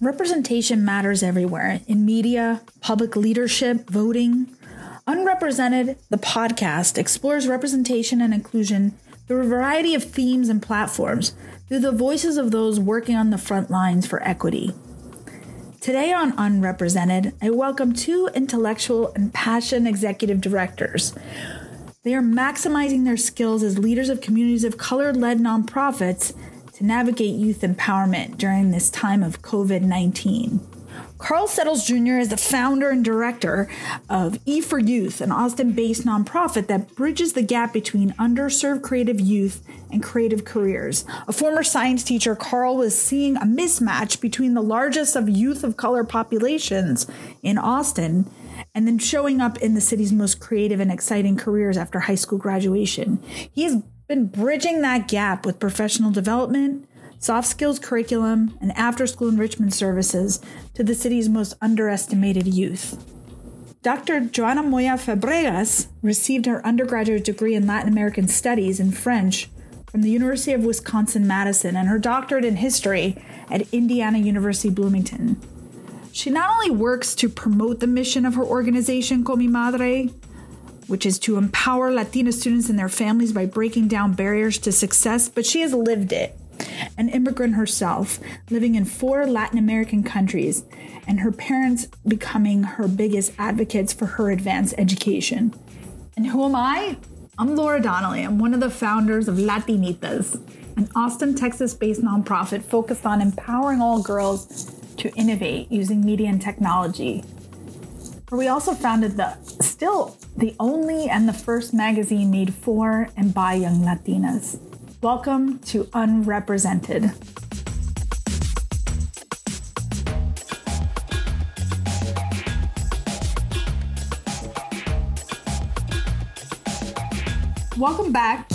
Representation matters everywhere in media, public leadership, voting. Unrepresented, the podcast, explores representation and inclusion through a variety of themes and platforms through the voices of those working on the front lines for equity. Today on Unrepresented, I welcome two intellectual and passionate executive directors. They are maximizing their skills as leaders of communities of color led nonprofits to navigate youth empowerment during this time of COVID 19. Carl Settles Jr. is the founder and director of E for Youth, an Austin based nonprofit that bridges the gap between underserved creative youth and creative careers. A former science teacher, Carl was seeing a mismatch between the largest of youth of color populations in Austin and then showing up in the city's most creative and exciting careers after high school graduation. He has been bridging that gap with professional development, soft skills curriculum, and after school enrichment services to the city's most underestimated youth. Dr. Joana Moya Fabregas received her undergraduate degree in Latin American Studies in French from the University of Wisconsin Madison and her doctorate in history at Indiana University Bloomington. She not only works to promote the mission of her organization, Con Mi Madre, which is to empower Latina students and their families by breaking down barriers to success, but she has lived it. An immigrant herself, living in four Latin American countries, and her parents becoming her biggest advocates for her advanced education. And who am I? I'm Laura Donnelly. I'm one of the founders of Latinitas, an Austin, Texas based nonprofit focused on empowering all girls to innovate using media and technology we also founded the still the only and the first magazine made for and by young Latinas. Welcome to Unrepresented. Welcome back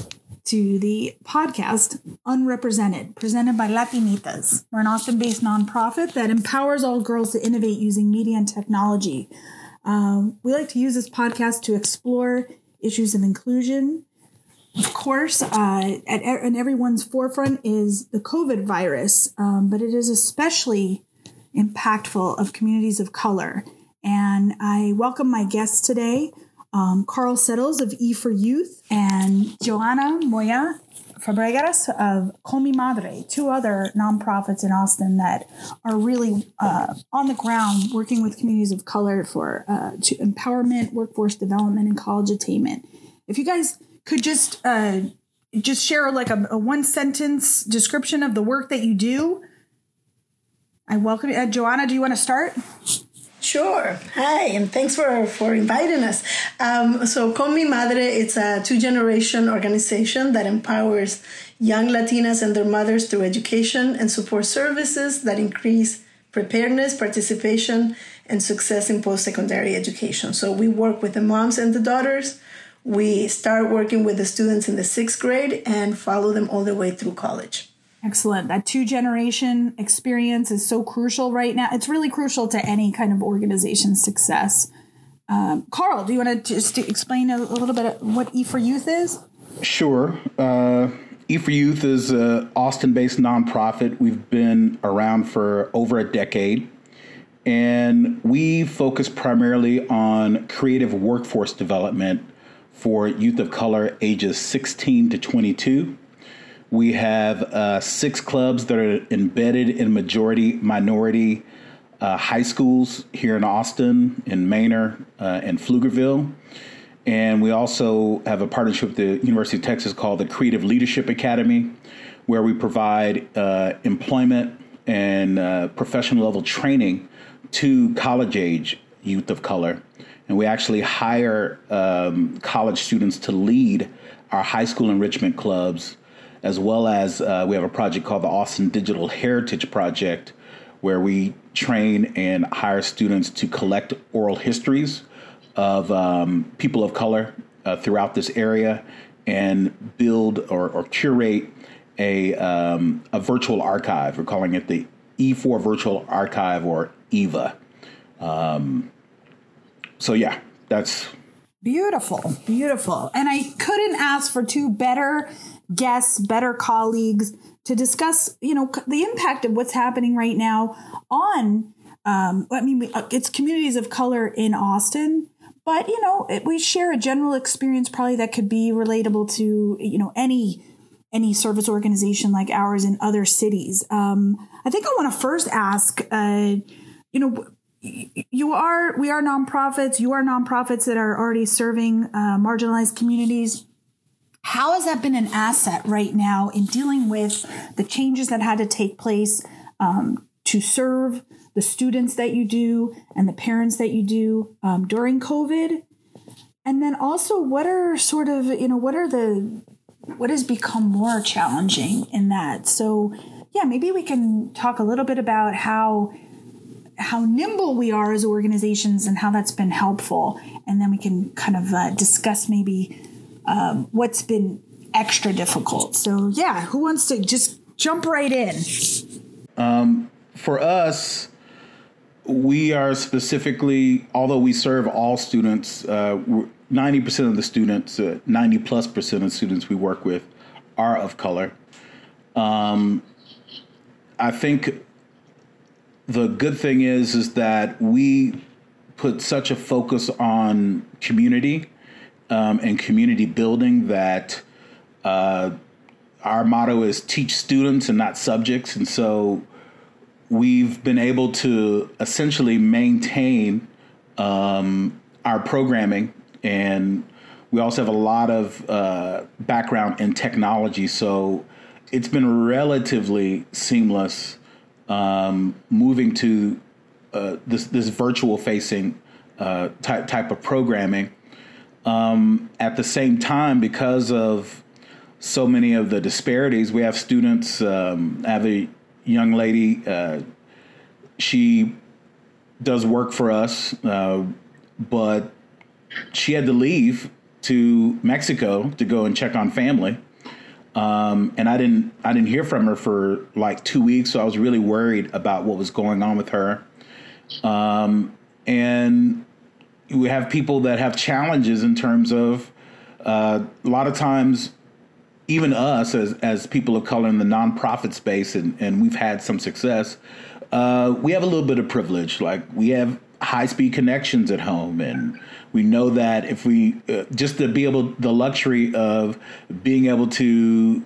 to the podcast Unrepresented, presented by Latinitas. We're an Austin based nonprofit that empowers all girls to innovate using media and technology. Um, we like to use this podcast to explore issues of inclusion. Of course, uh, at, at everyone's forefront is the COVID virus, um, but it is especially impactful of communities of color. And I welcome my guests today, um, Carl Settles of E for Youth and Joana Moya Fabregas of Con Mi Madre, two other nonprofits in Austin that are really uh, on the ground working with communities of color for uh, empowerment, workforce development, and college attainment. If you guys could just uh, just share like a, a, one sentence description of the work that you do, I welcome you. Uh, Joana, do you want to start? Sure. Hi, and thanks for, for inviting us. Um, so, Con Mi Madre, it's a two generation organization that empowers young Latinas and their mothers through education and support services that increase preparedness, participation, and success in post secondary education. So, we work with the moms and the daughters. We start working with the students in the sixth grade and follow them all the way through college. Excellent. That two generation experience is so crucial right now. It's really crucial to any kind of organization success. Um, Carl, do you want to just explain a, a little bit what E for Youth is? Sure. Uh, E for Youth is an Austin based nonprofit. We've been around for over a decade. And we focus primarily on creative workforce development for youth of color ages 16 to 22 we have uh, six clubs that are embedded in majority minority uh, high schools here in Austin, in Manor, uh, and Pflugerville. And we also have a partnership with the University of Texas called the Creative Leadership Academy, where we provide uh, employment and uh, professional level training to college age youth of color. And we actually hire um, college students to lead our high school enrichment clubs as well as uh, we have a project called the Austin Digital Heritage Project, where we train and hire students to collect oral histories of um, people of color uh, throughout this area and build or, or curate a, um, a virtual archive. We're calling it the E4 Virtual Archive or EVA. Um, so, yeah, that's beautiful, beautiful. And I couldn't ask for two better guests, better colleagues to discuss, you know, the impact of what's happening right now on. Um, I mean, uh, it's communities of color in Austin, but you know, it, we share a general experience probably that could be relatable to you know any any service organization like ours in other cities. Um, I think I want to first ask, uh, you know, you are we are nonprofits. You are nonprofits that are already serving uh, marginalized communities. How has that been an asset right now in dealing with the changes that had to take place um, to serve the students that you do and the parents that you do um, during COVID? And then also, what are sort of you know what are the what has become more challenging in that? So, yeah, maybe we can talk a little bit about how how nimble we are as organizations and how that's been helpful, and then we can kind of uh, discuss maybe um, what's been extra difficult. So, yeah, who wants to just jump right in? Um, for us, we are specifically, although we serve all students, uh, 90% of the students, uh, 90 plus percent of students we work with are of color. Um, I think the good thing is is that we put such a focus on community um, and community building that uh, our motto is teach students and not subjects, and so we've been able to essentially maintain um, our programming. And we also have a lot of uh, background in technology, so it's been relatively seamless um, moving to uh, this this virtual facing uh, type type of programming. Um, at the same time, because of so many of the disparities, we have students. Um, I have a young lady. Uh, she does work for us, uh, but she had to leave to Mexico to go and check on family. Um, and I didn't I didn't hear from her for like two weeks, so I was really worried about what was going on with her. Um, and we have people that have challenges in terms of uh, a lot of times, even us as as people of color in the nonprofit space, and, and we've had some success. Uh, we have a little bit of privilege, like we have high speed connections at home and we know that if we uh, just to be able the luxury of being able to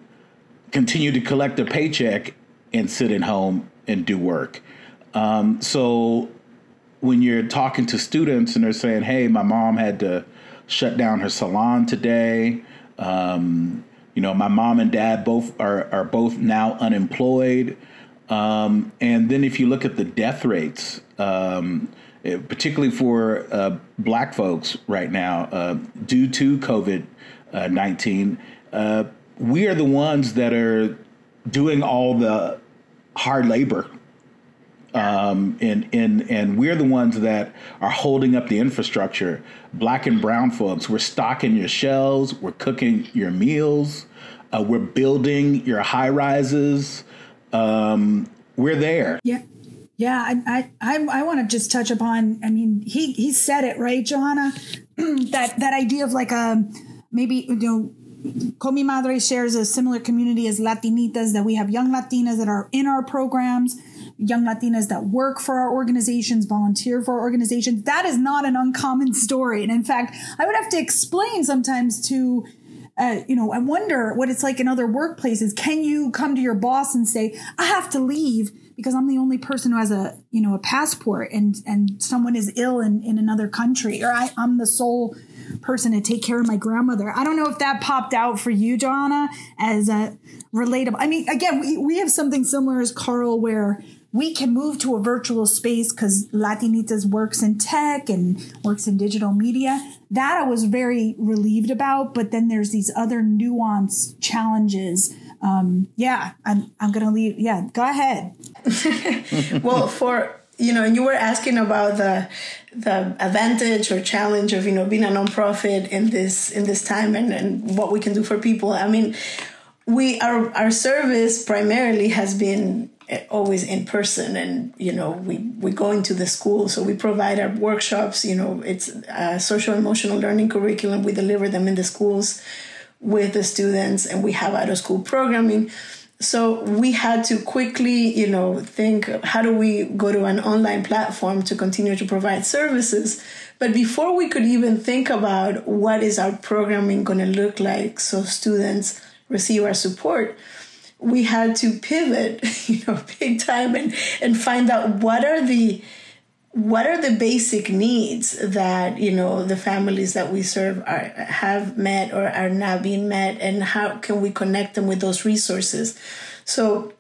continue to collect a paycheck and sit at home and do work. Um, so when you're talking to students and they're saying, "Hey, my mom had to shut down her salon today," um, you know, my mom and dad both are are both now unemployed. Um, and then if you look at the death rates, um, particularly for uh, black folks right now, uh, due to COVID uh, 19, uh, we are the ones that are doing all the hard labor. Um, and, and, and we're the ones that are holding up the infrastructure. Black and brown folks, we're stocking your shelves, we're cooking your meals, uh, we're building your high rises. Um, we're there. Yeah. Yeah, I I I, I want to just touch upon. I mean, he he said it right, Johanna. that that idea of like a um, maybe you know. Con Mi Madre shares a similar community as Latinitas that we have young Latinas that are in our programs, young Latinas that work for our organizations, volunteer for our organizations. That is not an uncommon story. And in fact, I would have to explain sometimes to uh, you know, I wonder what it's like in other workplaces. Can you come to your boss and say, I have to leave because I'm the only person who has a, you know, a passport and, and someone is ill in, in another country or I'm the sole person to take care of my grandmother. I don't know if that popped out for you, Joanna, as a relatable. I mean, again, we, we have something similar as Carl where we can move to a virtual space because Latinitas works in tech and works in digital media. That I was very relieved about, but then there's these other nuanced challenges um, yeah, I'm, I'm going to leave. Yeah, go ahead. well, for, you know, you were asking about the, the advantage or challenge of, you know, being a nonprofit in this, in this time and, and what we can do for people. I mean, we, our, our service primarily has been Eh, always in person and you know we we go into the school. So we provide our workshops you know it's a social emotional learning curriculum. We deliver them in the schools with the students and we have out of school programming. So we had to quickly, you know, think how do we go to an online platform to continue to provide services? But before we could even think about what is our programming going to look like so students receive our support, we had to pivot, you know, big time and, and find out what are the what are the basic needs that you know the families that we serve are have met or are not being met and how can we connect them with those resources. So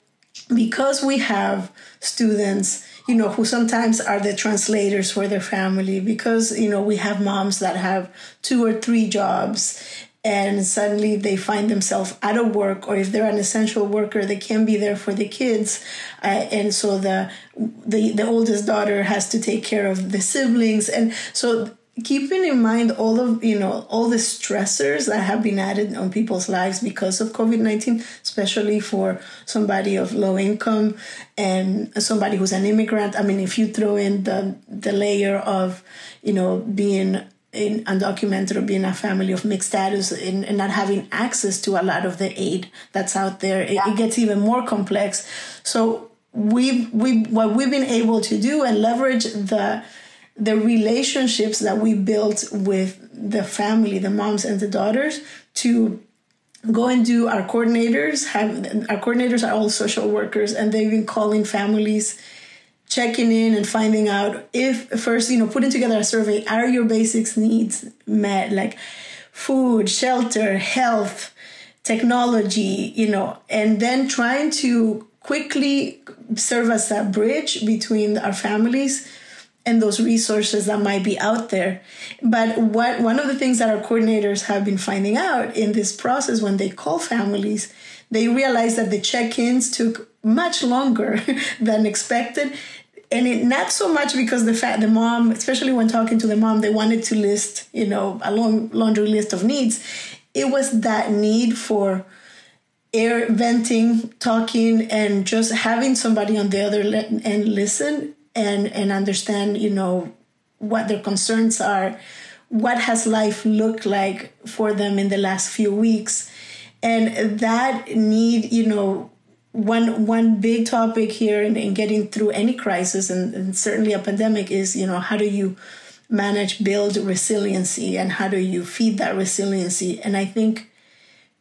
because we have students you know who sometimes are the translators for their family because you know we have moms that have two or three jobs and suddenly they find themselves out of work or if they're an essential worker they can't be there for the kids. Uh, and so the, the the oldest daughter has to take care of the siblings. And so keeping in mind all of you know all the stressors that have been added on people's lives because of covid-19 especially for somebody of low income and somebody who's an immigrant i mean if you throw in the the layer of you know being in undocumented or being a family of mixed status and, and, not having access to a lot of the aid that's out there, it, yeah. it gets even more complex. So we we what we've been able to do and leverage the the relationships that we built with the family, the moms and the daughters, to go and do our coordinators have our coordinators are all social workers and they've been calling families checking in and finding out if first you know putting together a survey are your basics needs met? Like food shelter health technology you know and then trying to quickly serve as that bridge between our families and those resources that might be out there. But what one of the things that our coordinators have been finding out in this process when they call families they realize that the check-ins took much longer than expected. And it not so much because the fact the mom especially when talking to the mom they wanted to list you know a long laundry list of needs. It was that need for air venting talking and just having somebody on the other end listen and and understand you know what their concerns are what has life looked like for them in the last few weeks. And that need you know one one big topic here in, in getting through any crisis and, and, certainly a pandemic is you know how do you manage build resiliency and how do you feed that resiliency? And i think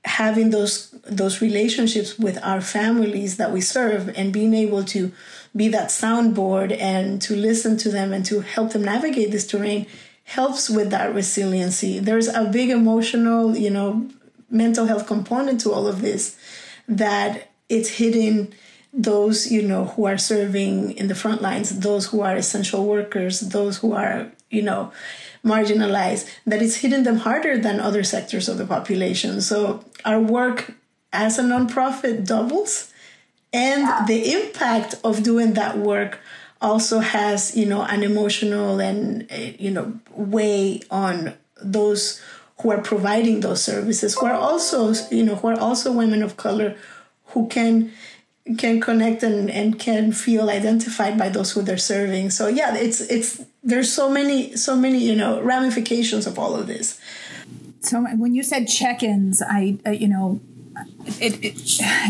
having those those relationships with our families that we serve and being able to be that soundboard and to listen to them and to help them navigate this terrain helps with that resiliency. There's a big emotional you know mental health component to all of this that it's hitting those you know who are serving in the front lines those who are essential workers those who are you know marginalized that it's hitting them harder than other sectors of the population so our work as a nonprofit doubles and yeah. the impact of doing that work also has you know an emotional and eh, you know way on those who are providing those services who are also you know who are also women of color who can can connect and, and can feel identified by those who they're serving. So yeah, it's it's there's so many so many you know ramifications of all of this. So when you said check-ins, I uh, you know it, it,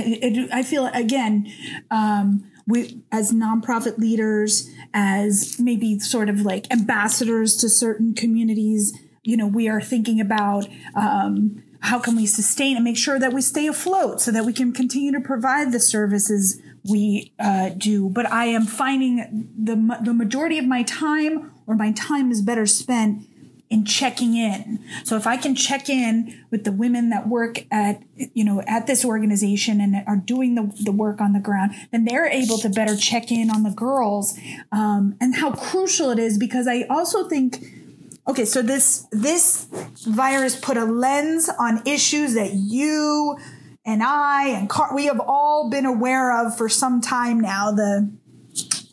it, I feel again um, we as nonprofit leaders as maybe sort of like ambassadors to certain communities you know we are thinking about um, how can we sustain and make sure that we stay afloat so that we can continue to provide the services we uh, do. But I am finding the the majority of my time, or my time is better spent in checking in. So if I can check in with the women that work at, you know, at this organization and are doing the, the work on the ground, then they're able to better check in on the girls um, and how crucial it is because I also think okay so this this virus put a lens on issues that you and i and Car- we have all been aware of for some time now the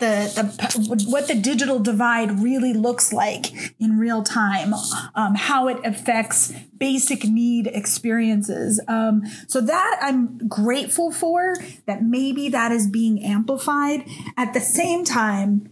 the, the what the digital divide really looks like in real time, um, how it affects basic need experiences. Um, so that I'm grateful for that maybe that is being amplified. At the same time,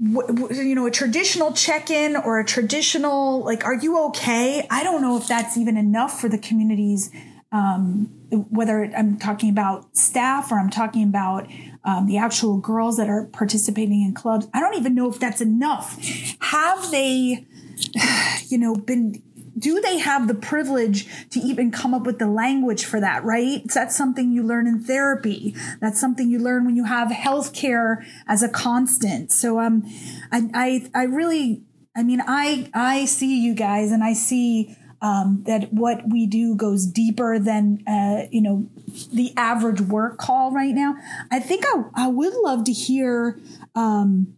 you know, a traditional check in or a traditional, like, are you okay? I don't know if that's even enough for the communities um, whether I'm talking about staff or I'm talking about um, the actual girls that are participating in clubs. I don't even know if that's enough. Have they, you know, been do they have the privilege to even come up with the language for that, right? That's something you learn in therapy. That's something you learn when you have healthcare as a constant. So, um, I, I, I really, I mean, I, I see you guys and I see, um, that what we do goes deeper than, uh, you know, the average work call right now. I think I, I would love to hear, um,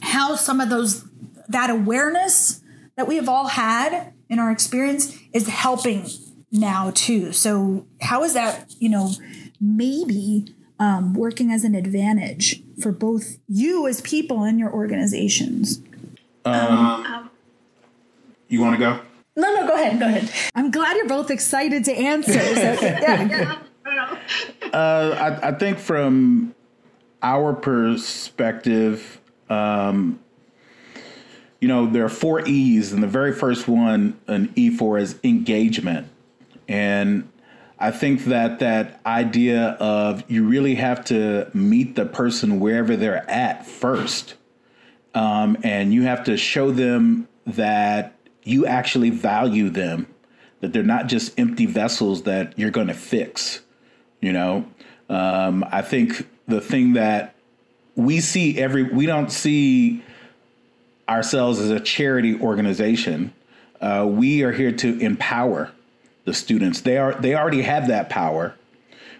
how some of those, that awareness that we have all had in our experience is helping now too. So how is that, you know, maybe um, working as an advantage for both you as people and your organizations? Um, you want to go? No, no, go ahead. Go ahead. I'm glad you're both excited to answer. So, yeah. Uh, I, I, think from our perspective, um, you know, there are four E's, and the very first one, an E for, is engagement. And I think that that idea of you really have to meet the person wherever they're at first. Um, and you have to show them that you actually value them, that they're not just empty vessels that you're going to fix. You know, um, I think the thing that we see every, we don't see ourselves as a charity organization. Uh, we are here to empower the students. They are they already have that power.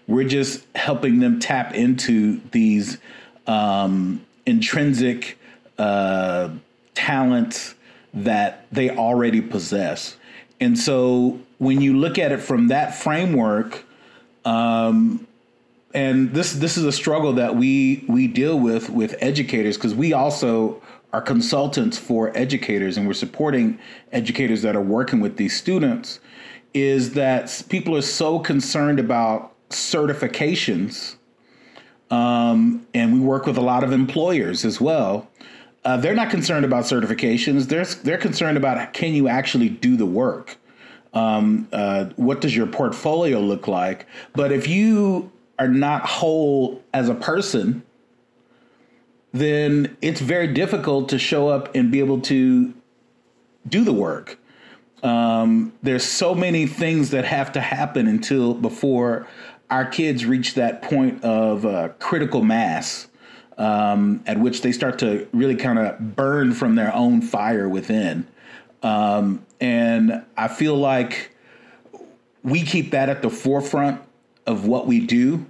We're just helping them tap into these um, intrinsic uh, talents that they already possess. And so when you look at it from that framework, um, and this this is a struggle that we we deal with with educators because we also are consultants for educators and we're supporting educators that are working with these students is that people are so concerned about certifications um, and we work with a lot of employers as well. Uh, they're not concerned about certifications. They're, they're concerned about can you actually do the work? Um, uh, what does your portfolio look like? But if you are not whole as a person then it's very difficult to show up and be able to do the work. Um, there's so many things that have to happen until before our kids reach that point of uh, critical mass um, at which they start to really kind of burn from their own fire within. Um, and I feel like we keep that at the forefront of what we do.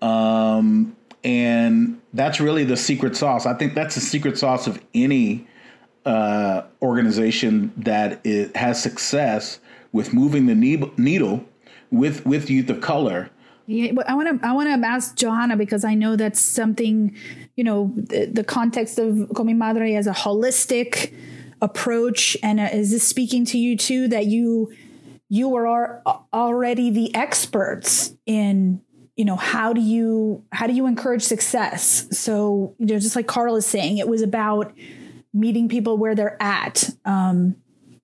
Um, and that's really the secret sauce. I think that's the secret sauce of any uh, organization that is, has success with moving the needle with with youth of color. Yeah, I want to I want to ask Johanna because I know that's something, you know, the, the context of Con Mi Madre as a holistic approach, and uh, is this speaking to you too that you you are already the experts in you know how do you how do you encourage success? So you know just like carl is saying it was about meeting people where they're at um,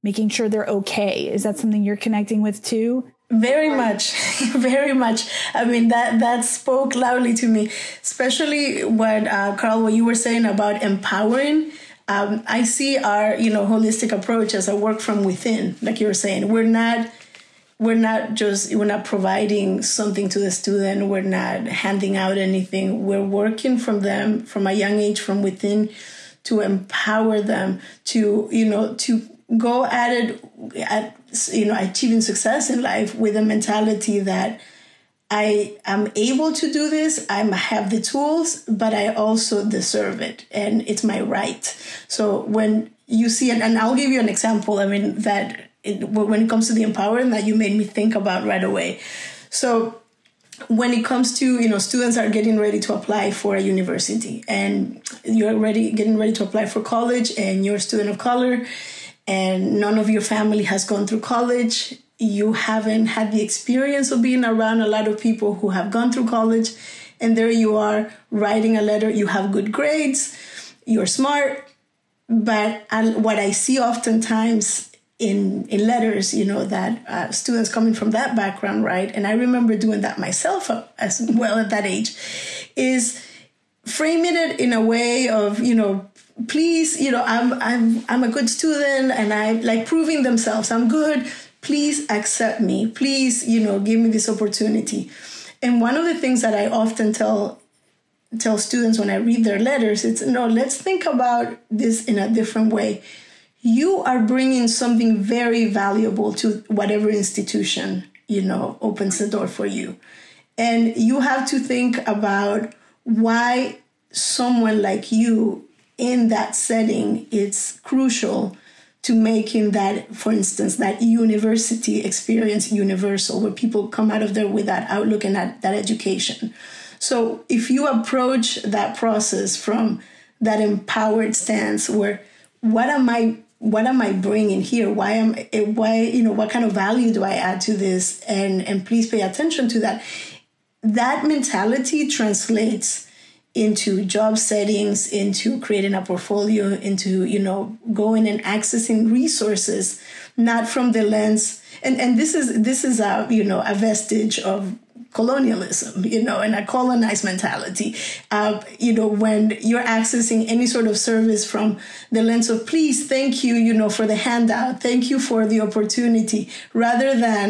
making sure they're okay. Is that something you're connecting with too? Very much very much. I mean that that spoke loudly to me especially what uh, carl what you were saying about empowering. Um, i see our you know holistic approach as a work from within like you were saying. We're not we're not just we're not providing something to the student we're not handing out anything we're working from them from a young age from within to empower them to you know to go at it at you know achieving success in life with a mentality that I am able to do this. I have the tools, but I also deserve it, and it's my right. So when you see it, and I'll give you an example. I mean that it, when it comes to the empowering that you made me think about right away. So when it comes to you know students are getting ready to apply for a university and you're ready getting ready to apply for college and you're a student of color and none of your family has gone through college you haven't had the experience of being around a lot of people who have gone through college and there you are writing a letter you have good grades you're smart but what i see oftentimes in in letters you know that uh, students coming from that background right? And i remember doing that myself as well at that age is framing it in a way of you know please you know i'm i'm i'm a good student and i like proving themselves. I'm good. Please accept me. Please you know give me this opportunity. And one of the things that i often tell tell students when i read their letters it's no let's think about this in a different way you are bringing something very valuable to whatever institution you know opens the door for you. And you have to think about why someone like you in that setting it's crucial to making that for instance that university experience universal where people come out of there with that outlook and that, that education. So if you approach that process from that empowered stance where what am i what am I bringing here? Why am eh, why you know what kind of value do I add to this? And and please pay attention to that. That mentality translates into job settings, into creating a portfolio, into you know going and accessing resources, not from the lens. And and this is this is a you know a vestige of colonialism, you know, and a colonized mentality. Uh, you know, when you're accessing any sort of service from the lens of, please, thank you, you know, for the handout, thank you for the opportunity, rather than,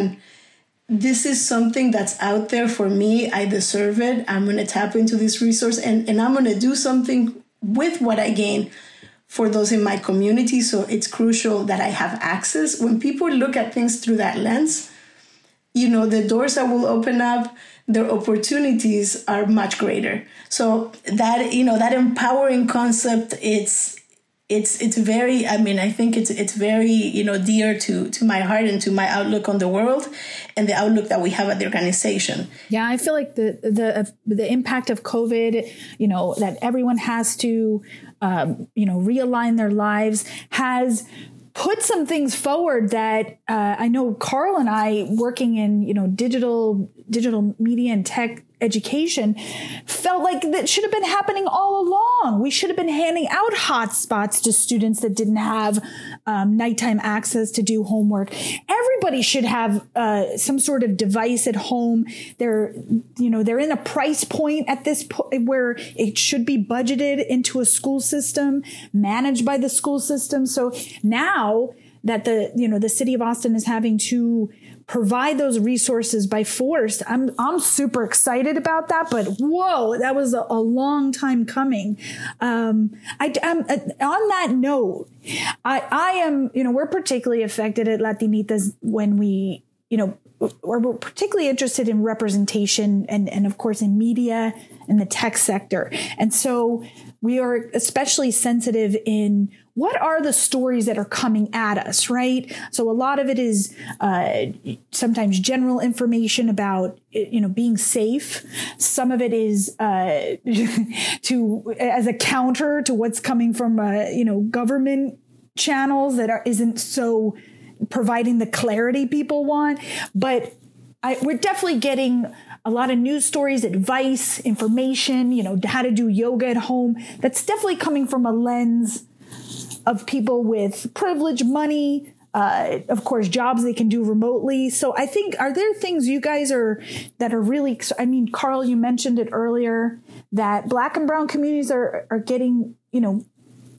this is something that's out there for me. I deserve it. I'm going to tap into this resource and, and I'm going to do something with what I gain for those in my community. So it's crucial that I have access. When people look at things through that lens, you know the doors that will open up their opportunities are much greater. So that you know that empowering concept it's it's it's very i mean i think it's it's very you know dear to to my heart and to my outlook on the world and the outlook that we have at the organization. Yeah i feel like the the the impact of covid you know that everyone has to um, you know realign their lives has put some things forward that uh, I know Carl and I working in you know digital digital media and tech education felt like that should have been happening all along. We should have been handing out hotspots to students that didn't have um, nighttime access to do homework. Everybody should have uh, some sort of device at home. They're, you know, they're in a price point at this point where it should be budgeted into a school system, managed by the school system. So now that the, you know, the city of Austin is having to provide those resources by force. I'm I'm super excited about that, but whoa, that was a, a long time coming. Um, I uh, on that note. I I am you know we're particularly affected at Latinitas when we you know or we're particularly interested in representation and and of course in media and the tech sector, and so we are especially sensitive in what are the stories that are coming at us, right? So a lot of it is uh, sometimes general information about you know being safe. Some of it is uh, to as a counter to what's coming from uh, you know government channels that are isn't so providing the clarity people want, but I, we're definitely getting a lot of news stories, advice, information, you know, how to do yoga at home. That's definitely coming from a lens of people with privilege, money, uh, of course, jobs they can do remotely. So I think, are there things you guys are that are really? I mean, Carl, you mentioned it earlier that Black and Brown communities are are getting, you know,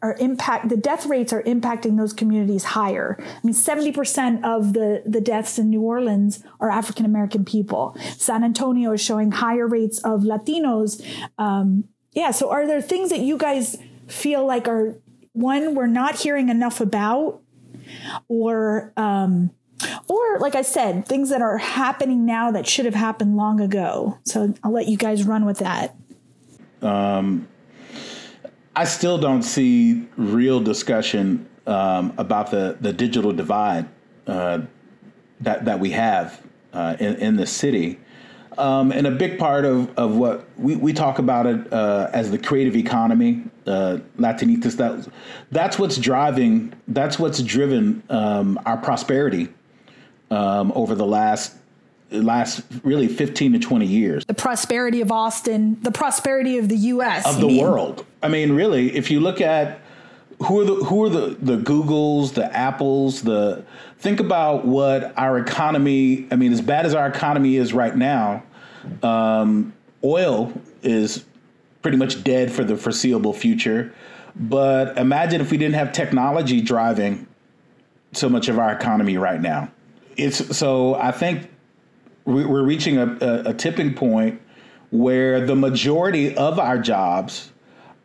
are impact the death rates are impacting those communities higher. I mean, seventy percent of the the deaths in New Orleans are African American people. San Antonio is showing higher rates of Latinos. Um, yeah. So, are there things that you guys feel like are one we're not hearing enough about or um, or like i said things that are happening now that should have happened long ago. So i'll let you guys run with that. Um, i still don't see real discussion um, about the, the digital divide uh, that, that we have uh, in, in the city um, and a big part of, of what we, we talk about it uh, as the creative economy, uh, Latinitas. That that's what's driving. That's what's driven um, our prosperity um, over the last last really 15 to 20 years the prosperity of austin the prosperity of the us of the mean? world i mean really if you look at who are the who are the the Googles, the Apples, the think about what our economy. I mean, as bad as our economy is right now, um, oil is pretty much dead for the foreseeable future. But imagine if we didn't have technology driving so much of our economy right now. It's so I think we're reaching a, a, tipping point where the majority of our jobs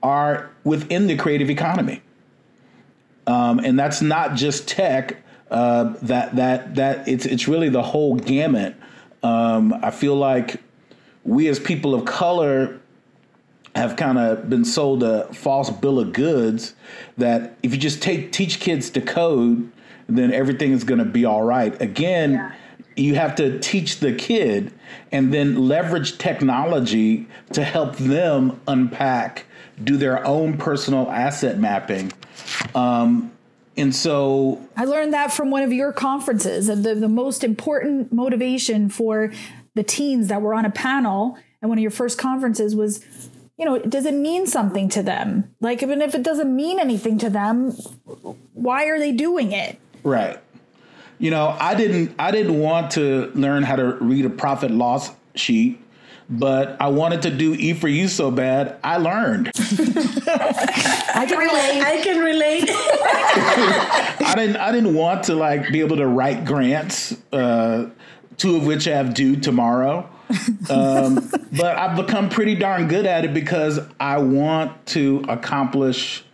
are within the creative economy. Um, and that's not just tech. Uh, that that that it's it's really the whole gamut. Um, I feel like we as people of color have kind of been sold a false bill of goods that if you just take teach kids to code, then everything is going to be all right. Again. Yeah you have to teach the kid and then leverage technology to help them unpack do their own personal asset mapping. Um, and so I learned that from one of your conferences. The, the most important motivation for the teens that were on a panel and one of your first conferences was you know, does it mean something to them? Like, even if it doesn't mean anything to them, why are they doing it? Right. You know, I didn't. I didn't want to learn how to read a profit loss sheet but I wanted to do E for You so bad, I learned. I can relate. I can relate. I didn't. I didn't want to like be able to write grants, uh, two of which I have due tomorrow. Um, but I've become pretty darn good at it because I want to accomplish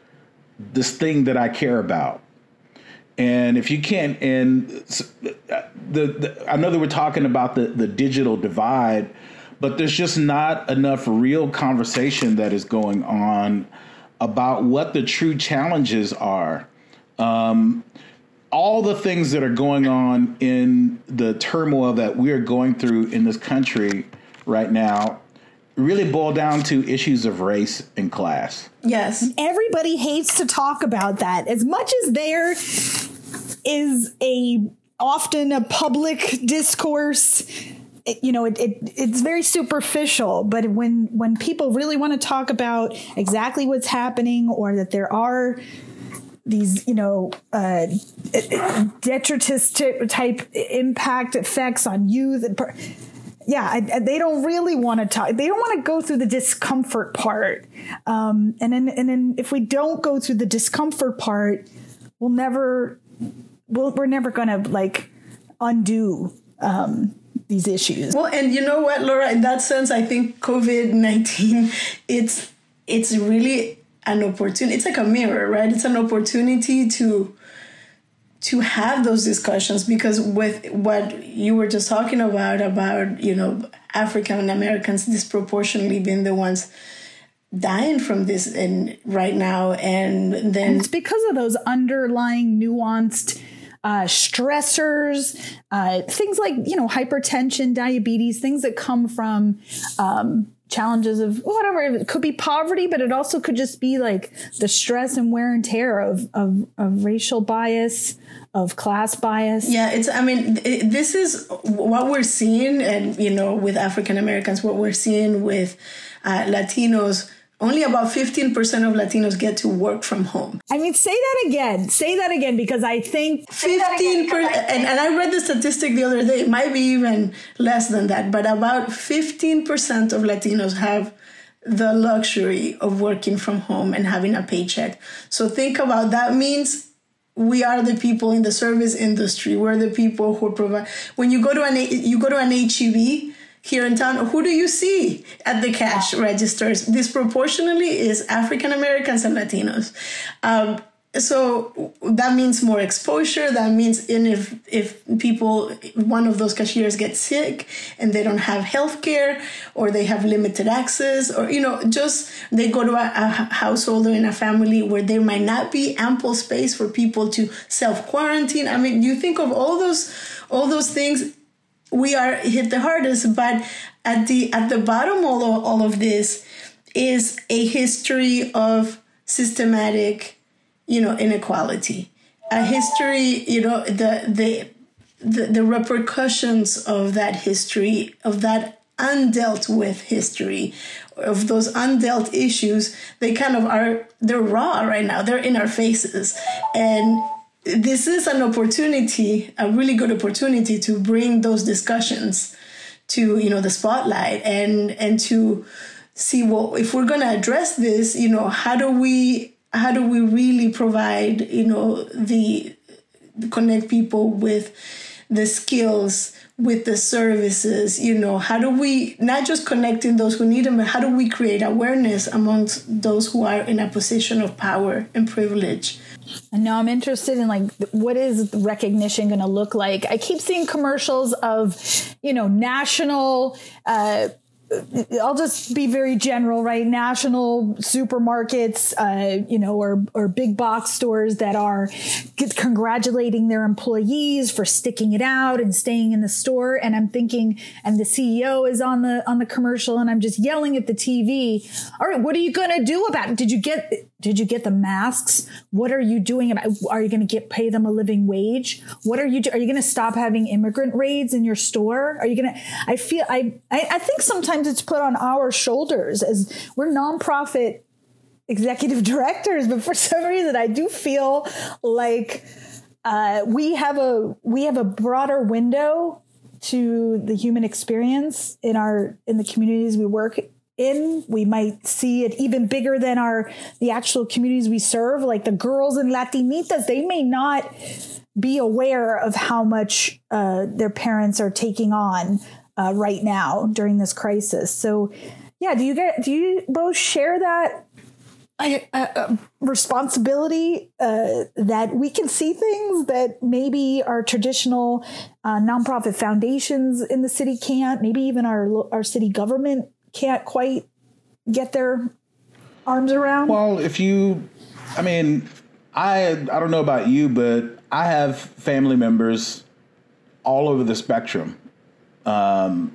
this thing that I care about. And if you can't, and uh, the, the I know that we're talking about the the digital divide but there's just not enough real conversation that is going on about what the true challenges are. Um, all the things that are going on in the turmoil that we are going through in this country right now really boil down to issues of race and class. Yes. Everybody hates to talk about that. As much as there is a often a public discourse it, you know, it, it, it's very superficial. But when when people really want to talk about exactly what's happening, or that there are these, you know, uh, detritus type impact effects on youth, yeah, I, they don't really want to talk. They don't want to go through the discomfort part. Um, and then and then if we don't go through the discomfort part, we'll never, we'll, we're never going to like undo um, these issues. Well, and you know what, Laura, in that sense, I think COVID 19, it's, it's really an opportunity. It's like a mirror, right? It's an opportunity to, to have those discussions because with what you were just talking about, about, you know, African Americans disproportionately being the ones dying from this and right now and then and it's because of those underlying nuanced uh, stressors, uh, things like you know hypertension, diabetes, things that come from um, challenges of whatever. It could be poverty, but it also could just be like the stress and wear and tear of of, of racial bias, of class bias. Yeah, it's. I mean, it, this is what we're seeing, and you know, with African Americans, what we're seeing with uh, Latinos only about 15% of Latinos get to work from home. I mean, say that again. Say that again because I think 15 percent. and, and I read the statistic the other day, it might be even less than that, but about 15% of Latinos have the luxury of working from home and having a paycheck. So think about that means we are the people in the service industry. We're the people who provide. When you go to an you go to an HEB, here in town, who do you see at the cash registers? Disproportionately is African Americans and Latinos. Um, so that means more exposure that means in if if people one of those cashiers gets sick and they don't have health care or they have limited access or you know just they go to a, a household or in a family where there might not be ample space for people to self quarantine i mean you think of all those all those things we are hit the hardest but at the at the bottom of all, all of this is a history of systematic you know inequality. A history you know the the the, the repercussions of that history of that undealt with history of those undealt issues they kind of are they're raw right now. They're in our faces. And this is an opportunity a really good opportunity to bring those discussions to you know the spotlight and and to see well if we're going to address this you know how do we how do we really provide you know the connect people with the skills with the services you know? How do we not just connecting those who need them but how do we create awareness amongst those who are in a position of power and privilege and now I'm interested in like what is recognition going to look like? I keep seeing commercials of, you know, national uh, I'll just be very general, right? National supermarkets, uh, you know, or or big box stores that are congratulating their employees for sticking it out and staying in the store. And I'm thinking, and the CEO is on the on the commercial, and I'm just yelling at the TV. All right, what are you going to do about it? Did you get did you get the masks? What are you doing about? Are you going to get pay them a living wage? What are you? Are you going to stop having immigrant raids in your store? Are you going to? I feel I I, I think sometimes it's put on our shoulders as we're nonprofit executive directors, but for some reason I do feel like uh, we have a we have a broader window to the human experience in our in the communities we work in we might see it even bigger than our the actual communities we serve like the girls and latinitas they may not be aware of how much uh, their parents are taking on uh, right now during this crisis. So, yeah, do you get do you both share that uh, uh, responsibility uh, that we can see things that maybe our traditional uh, nonprofit foundations in the city can't, maybe even our our city government can't quite get their arms around? Well, if you, I mean, I I don't know about you, but I have family members all over the spectrum um,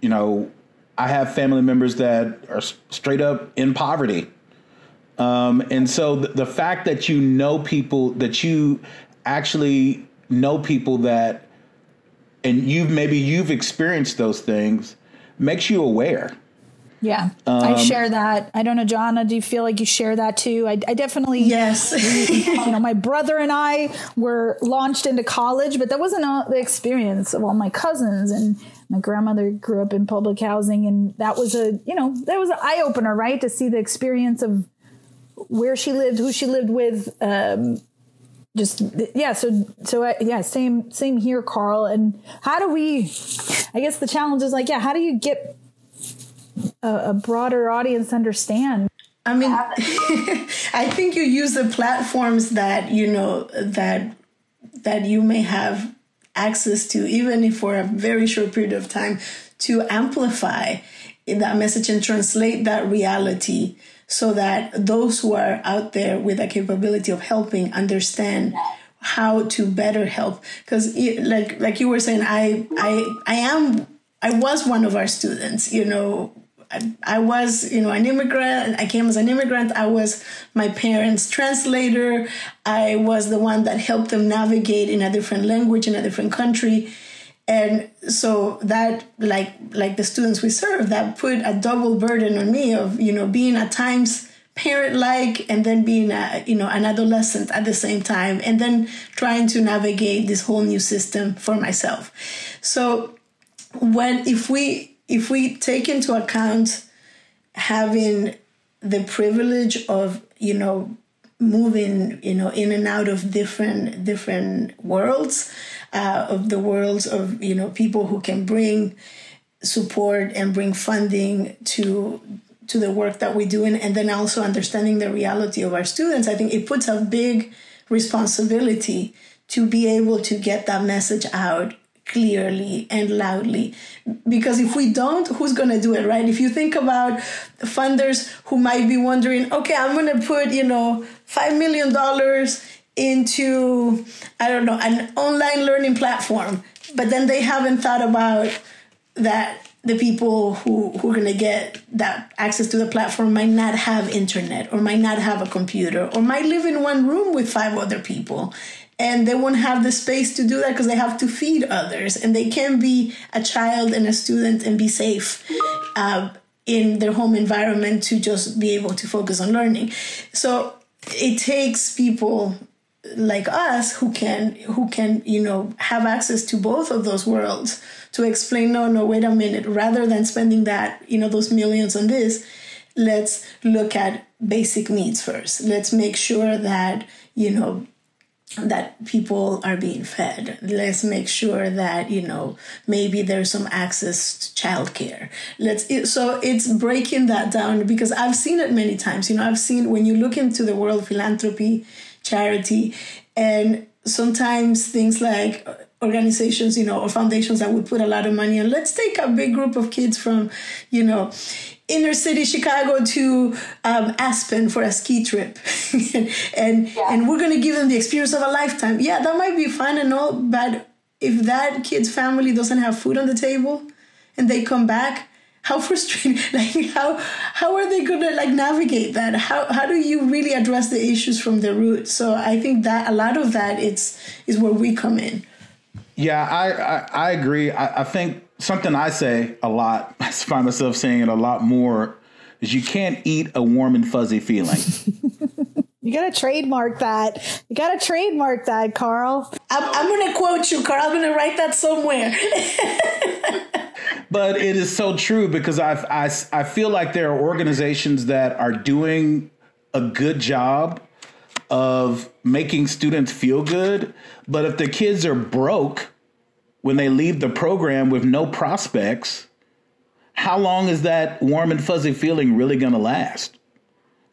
you know, I have family members that are straight up in poverty. Um, and so the, the fact that you know people, that you actually know people that, and you've maybe you've experienced those things, makes you aware. Yeah, um, I share that. I don't know, Jana, do you feel like you share that too? I, I definitely, yes. you know, my brother and I were launched into college, but that wasn't the experience of all my cousins. And my grandmother grew up in public housing, and that was a, you know, that was an eye opener, right? To see the experience of where she lived, who she lived with. Um, just yeah so so uh, yeah same same here carl. And how do we i guess the challenge is like yeah how do you get a, a broader audience understand? I mean, I think you use the platforms that you know that that you may have access to, even if for a very short period of time, to amplify that message and translate that reality so that those who are out there with a capability of helping understand how to better help because like like you were saying i i i am i was one of our students you know I, was, you know, an immigrant. I came as an immigrant. I was my parents' translator. I was the one that helped them navigate in a different language in a different country. And so that, like, like the students we serve, that put a double burden on me of, you know, being at times parent-like and then being a, you know, an adolescent at the same time, and then trying to navigate this whole new system for myself. So when if we if we take into account having the privilege of you know moving you know in and out of different different worlds uh, of the worlds of you know people who can bring support and bring funding to to the work that we're doing and then also understanding the reality of our students i think it puts a big responsibility to be able to get that message out clearly and loudly. Because if we don't, who's going to do it, right? If you think about funders who might be wondering, okay, I'm going to put, you know, $5 million into, I don't know, an online learning platform, but then they haven't thought about that the people who, who are going to get that access to the platform might not have internet or might not have a computer or might live in one room with five other people. And they won't have the space to do that because they have to feed others. And they can be a child and a student and be safe uh, in their home environment to just be able to focus on learning. So it takes people like us who can who can you know have access to both of those worlds to explain no no wait a minute rather than spending that you know those millions on this let's look at basic needs first let's make sure that you know that people are being fed. Let's make sure that you know maybe there's some access to childcare. Let's it, so it's breaking that down because I've seen it many times. You know, I've seen when you look into the world philanthropy, charity, and sometimes things like organizations, you know, or foundations that would put a lot of money on. Let's take a big group of kids from, you know, inner city Chicago to um, Aspen for a ski trip, and yeah. and we're gonna give them the experience of a lifetime. Yeah, that might be fun and all, but if that kid's family doesn't have food on the table, and they come back, how frustrating! Like how how are they gonna like navigate that? How how do you really address the issues from the root? So I think that a lot of that it's is where we come in. Yeah, I I, I agree. I, I think something I say a lot, I find myself saying it a lot more, is you can't eat a warm and fuzzy feeling. you gotta trademark that. You gotta trademark that, Carl. I'm, I'm gonna quote you, Carl. I'm gonna write that somewhere. But it is so true because I, I, I feel like there are organizations that are doing a good job of making students feel good. But if the kids are broke, when they leave the program with no prospects, how long is that warm and fuzzy feeling really going to last?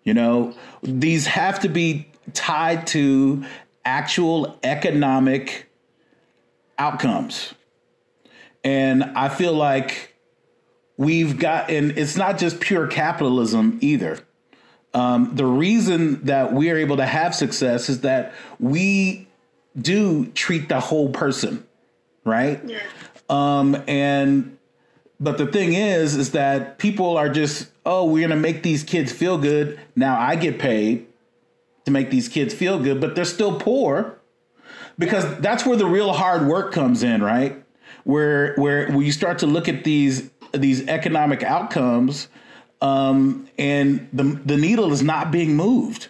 You know, these have to be tied to actual economic outcomes. And I feel like we've got, and it's not just pure capitalism either. Um, the reason that we are able to have success is that we do treat the whole person right? Yeah. Um, and but the thing is, is that people are just, oh, we're gonna make these kids feel good. Now I get paid to make these kids feel good, but they're still poor because yeah. that's where the real hard work comes in, right? Where where you start to look at these these economic outcomes, um, and the the needle is not being moved.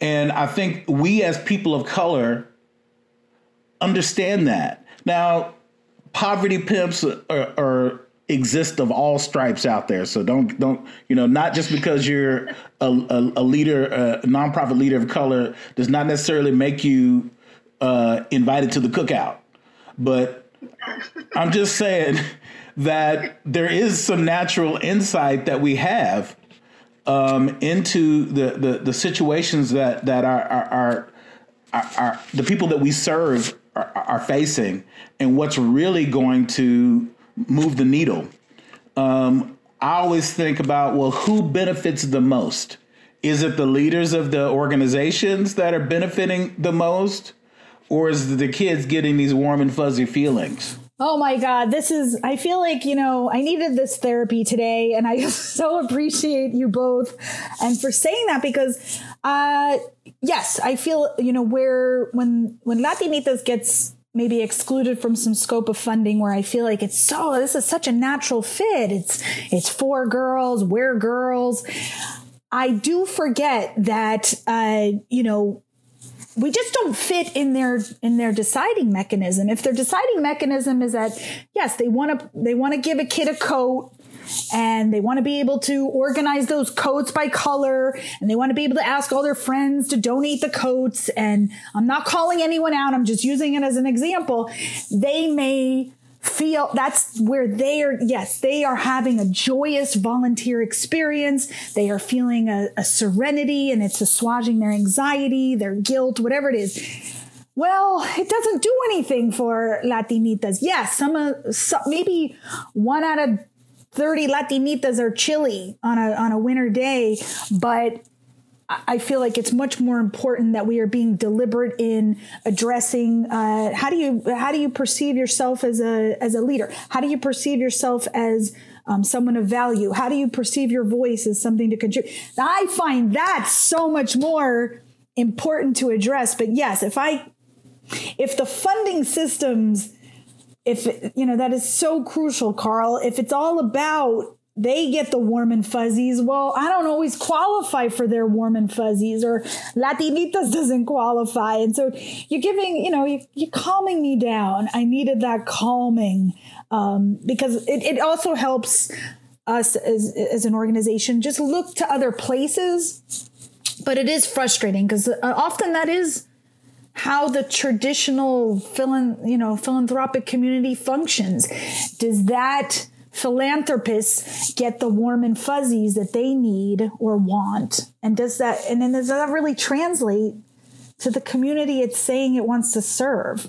And I think we as people of color understand that. Now, poverty pimps are, are, exist of all stripes out there. So don't don't you know not just because you're a, a, a leader, a nonprofit leader of color, does not necessarily make you uh, invited to the cookout. But I'm just saying that there is some natural insight that we have um, into the, the, the situations that that our, our, our, our the people that we serve are, are facing and what's really going to move the needle. Um, I always think about well, who benefits the most? Is it the leaders of the organizations that are benefiting the most? Or is the kids getting these warm and fuzzy feelings? Oh my God, this is, I feel like, you know, I needed this therapy today and I so appreciate you both and for saying that because, uh, yes, I feel, you know, where, when, when Latinitas gets maybe excluded from some scope of funding where I feel like it's so, this is such a natural fit. It's, it's for girls, we're girls. I do forget that, uh, you know, we just don't fit in their in their deciding mechanism. If their deciding mechanism is that yes, they want to they want to give a kid a coat and they want to be able to organize those coats by color and they want to be able to ask all their friends to donate the coats and I'm not calling anyone out, I'm just using it as an example. They may feel that's where they are yes they are having a joyous volunteer experience. They are feeling a, a, serenity and it's assuaging their anxiety their guilt whatever it is. Well it doesn't do anything for latinitas. Yes some, some maybe one out of 30 latinitas are chilly on a on a winter day but I feel like it's much more important that we are being deliberate in addressing uh, how do you how do you perceive yourself as a as a leader? How do you perceive yourself as um, someone of value? How do you perceive your voice as something to contribute? I find that so much more important to address. But yes, if I, if the funding systems, if, you know, that is so crucial, Carl, if it's all about they get the warm and fuzzies. Well, I don't always qualify for their warm and fuzzies, or Latinitas doesn't qualify. And so you're giving, you know, you're, calming me down. I needed that calming um, because it, it also helps us as, as an organization just look to other places. But it is frustrating because uh, often that is how the traditional philan- you know philanthropic community functions. Does that philanthropists get the warm and fuzzies that they need or want? And does that, and then does that really translate to the community it's saying it wants to serve?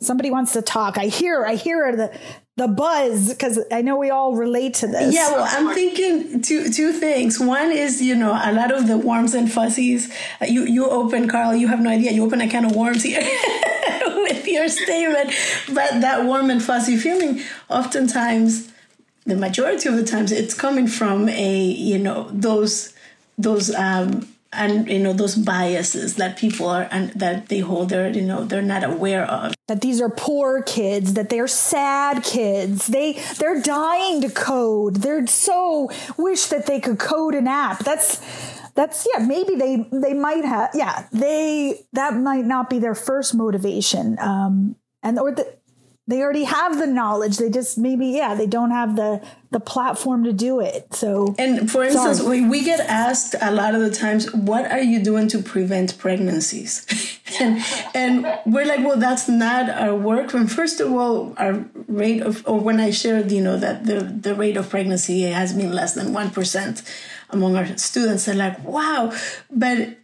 Somebody wants to talk. I hear, I hear the, the buzz because I know we all relate to this. Yeah, well, I'm thinking two two things. One is you know a lot of the warms and fuzzies. Uh, you you open, Carl. You have no idea. You open a can of worms here with your statement, but that warm and fuzzy feeling, oftentimes the majority of the times it's coming from a you know those those um and you know those biases that people are and that they hold they're you know they're not aware of. That these are poor kids that they're sad kids. They they're dying to code. They're so wish that they could code an app. That's that's yeah maybe they they might have yeah they that might not be their first motivation um and or the they already have the knowledge. They just maybe yeah they don't have the the platform to do it. So and for instance we, we get asked a lot of the times what are you doing to prevent pregnancies? And and we're like well that's not our work. And first of all our rate of or when i shared you know that the the rate of pregnancy has been less than 1% among our students they're like wow. But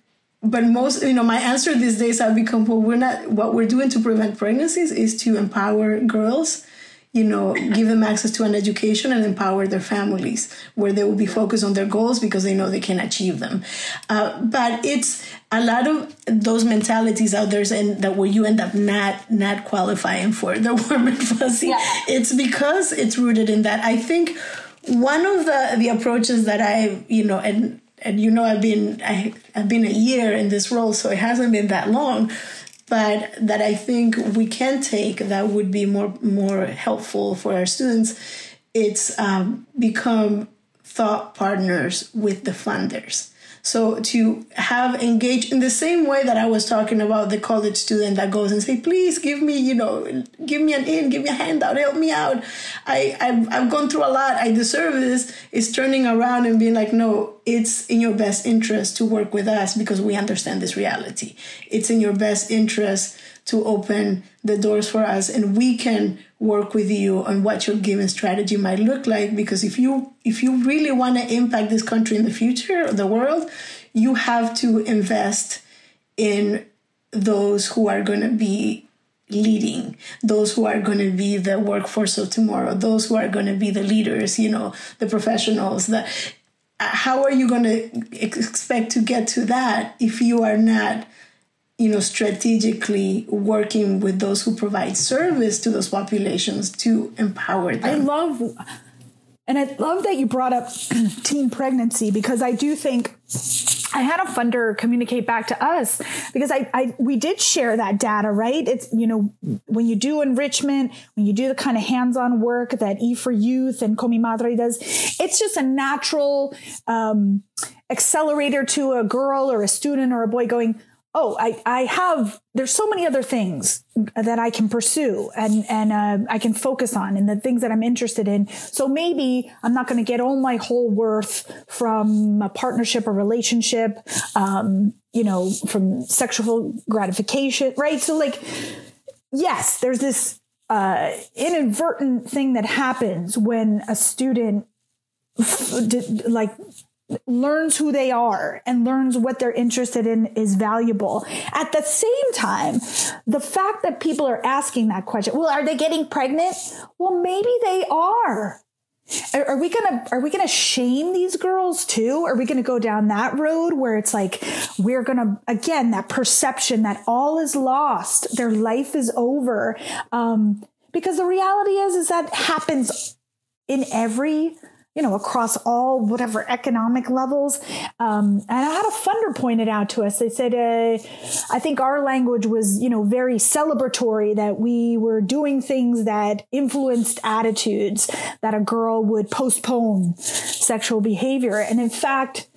but most you know my answer these days have become well we're not what we're doing to prevent pregnancies is to empower girls you know give them access to an education and empower their families where they will be focused on their goals because they know they can achieve them uh, but it's a lot of those mentalities out there and that where you end up not not qualifying for the warm and fuzzy yeah. it's because it's rooted in that i think one of the the approaches that i you know and and you know I've been I, I've been a year in this role, so it hasn't been that long. But that I think we can take that would be more more helpful for our students. It's um, become thought partners with the funders. So to have engaged in the same way that I was talking about the college student that goes and say, please give me, you know, give me an in, give me a handout, help me out. I, I've, I've gone through a lot. I deserve this. Is turning around and being like, no, it's in your best interest to work with us because we understand this reality. It's in your best interest to open the doors for us and we can work with you on what your given strategy might look like because if you if you really want to impact this country in the future or the world you have to invest in those who are going to be leading those who are going to be the workforce of tomorrow those who are going to be the leaders you know the professionals that how are you going to expect to get to that if you are not you know strategically working with those who provide service to those populations to empower them i love and i love that you brought up teen pregnancy because i do think I had a funder communicate back to us because I, I, we did share that data, right? It's, you know, when you do enrichment, when you do the kind of hands-on work that E for Youth and Con Mi Madre does, it's just a natural um, accelerator to a girl or a student or a boy going, oh, I, I have, there's so many other things that I can pursue and, and, uh, I can focus on and the things that I'm interested in. So maybe I'm not going to get all my whole worth from a partnership or relationship, um, you know, from sexual gratification, right? So like, yes, there's this, uh, inadvertent thing that happens when a student like learns who they are and learns what they're interested in is valuable. At the same time, the fact that people are asking that question, well, are they getting pregnant? Well, maybe they are. Are, we gonna are we gonna shame these girls too? Are we gonna go down that road where it's like we're gonna again that perception that all is lost, their life is over? Um, because the reality is is that happens in every you know, across all whatever economic levels. Um, and I had a funder pointed out to us. They said, uh, I think our language was, you know, very celebratory that we were doing things that influenced attitudes that a girl would postpone sexual behavior. And in fact,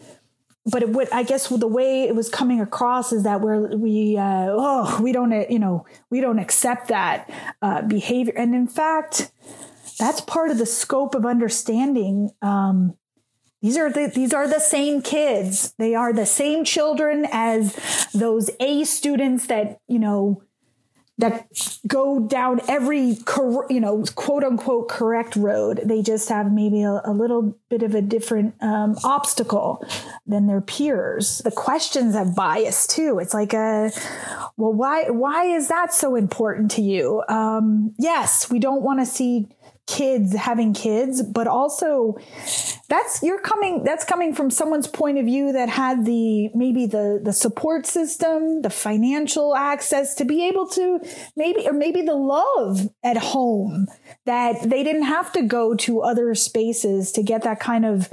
but it would, I guess the way it was coming across is that we're, we, uh, oh, we don't, you know, we don't accept that uh, behavior. And in fact, that's part of the scope of understanding. Um, these are the, these are the same kids. They are the same children as those A students that, you know, that go down every you know quote unquote correct road they just have maybe a, a little bit of a different um, obstacle than their peers the questions have bias too it's like a well why why is that so important to you um, yes we don't want to see kids having kids, but also that's you're coming that's coming from someone's point of view that had the maybe the the support system, the financial access to be able to maybe or maybe the love at home that they didn't have to go to other spaces to get that kind of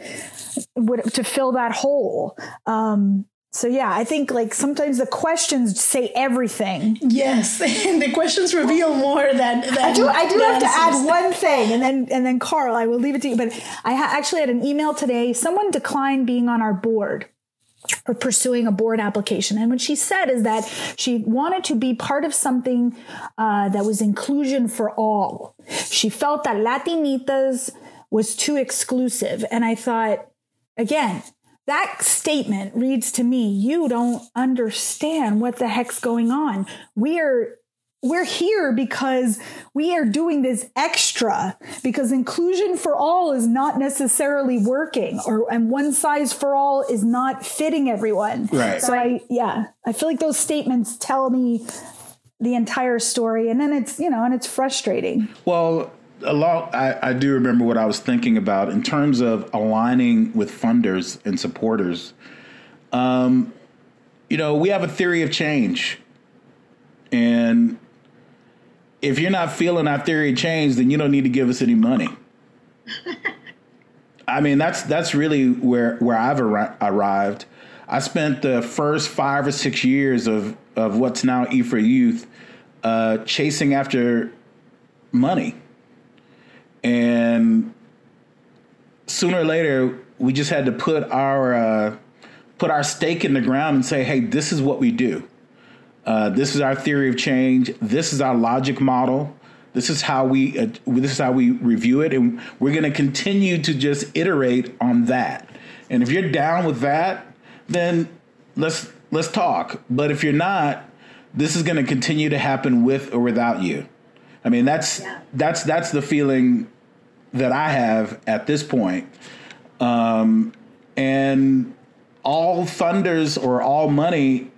to fill that hole. Um, so yeah, I think like sometimes the questions say everything. Yes, and the questions reveal more than. than I do. I do have to add one thing, and then and then Carl, I will leave it to you. But I ha- actually had an email today. Someone declined being on our board or pursuing a board application, and what she said is that she wanted to be part of something uh, that was inclusion for all. She felt that Latinitas was too exclusive, and I thought, again, that statement reads to me, you don't understand what the heck's going on. We're we're here because we are doing this extra because inclusion for all is not necessarily working or and one size for all is not fitting everyone. Right. So I yeah, I feel like those statements tell me the entire story and then it's, you know, and it's frustrating. Well, a lot I, I, do remember what I was thinking about in terms of aligning with funders and supporters. Um, you know, we have a theory of change. And if you're not feeling our theory of change, then you don't need to give us any money. I mean, that's that's really where where I've ar- arrived. I spent the first five or six years of of what's now E for Youth uh, chasing after money and sooner or later we just had to put our uh, put our stake in the ground and say, hey, this is what we do. Uh, this is our theory of change. This is our logic model. This is how we uh, this is how we review it, and we're going to continue to just iterate on that. And if you're down with that, then let's let's talk. But if you're not, this is going to continue to happen with or without you. I mean, that's yeah. that's that's the feeling that I have at this point. Um, and all funders or all money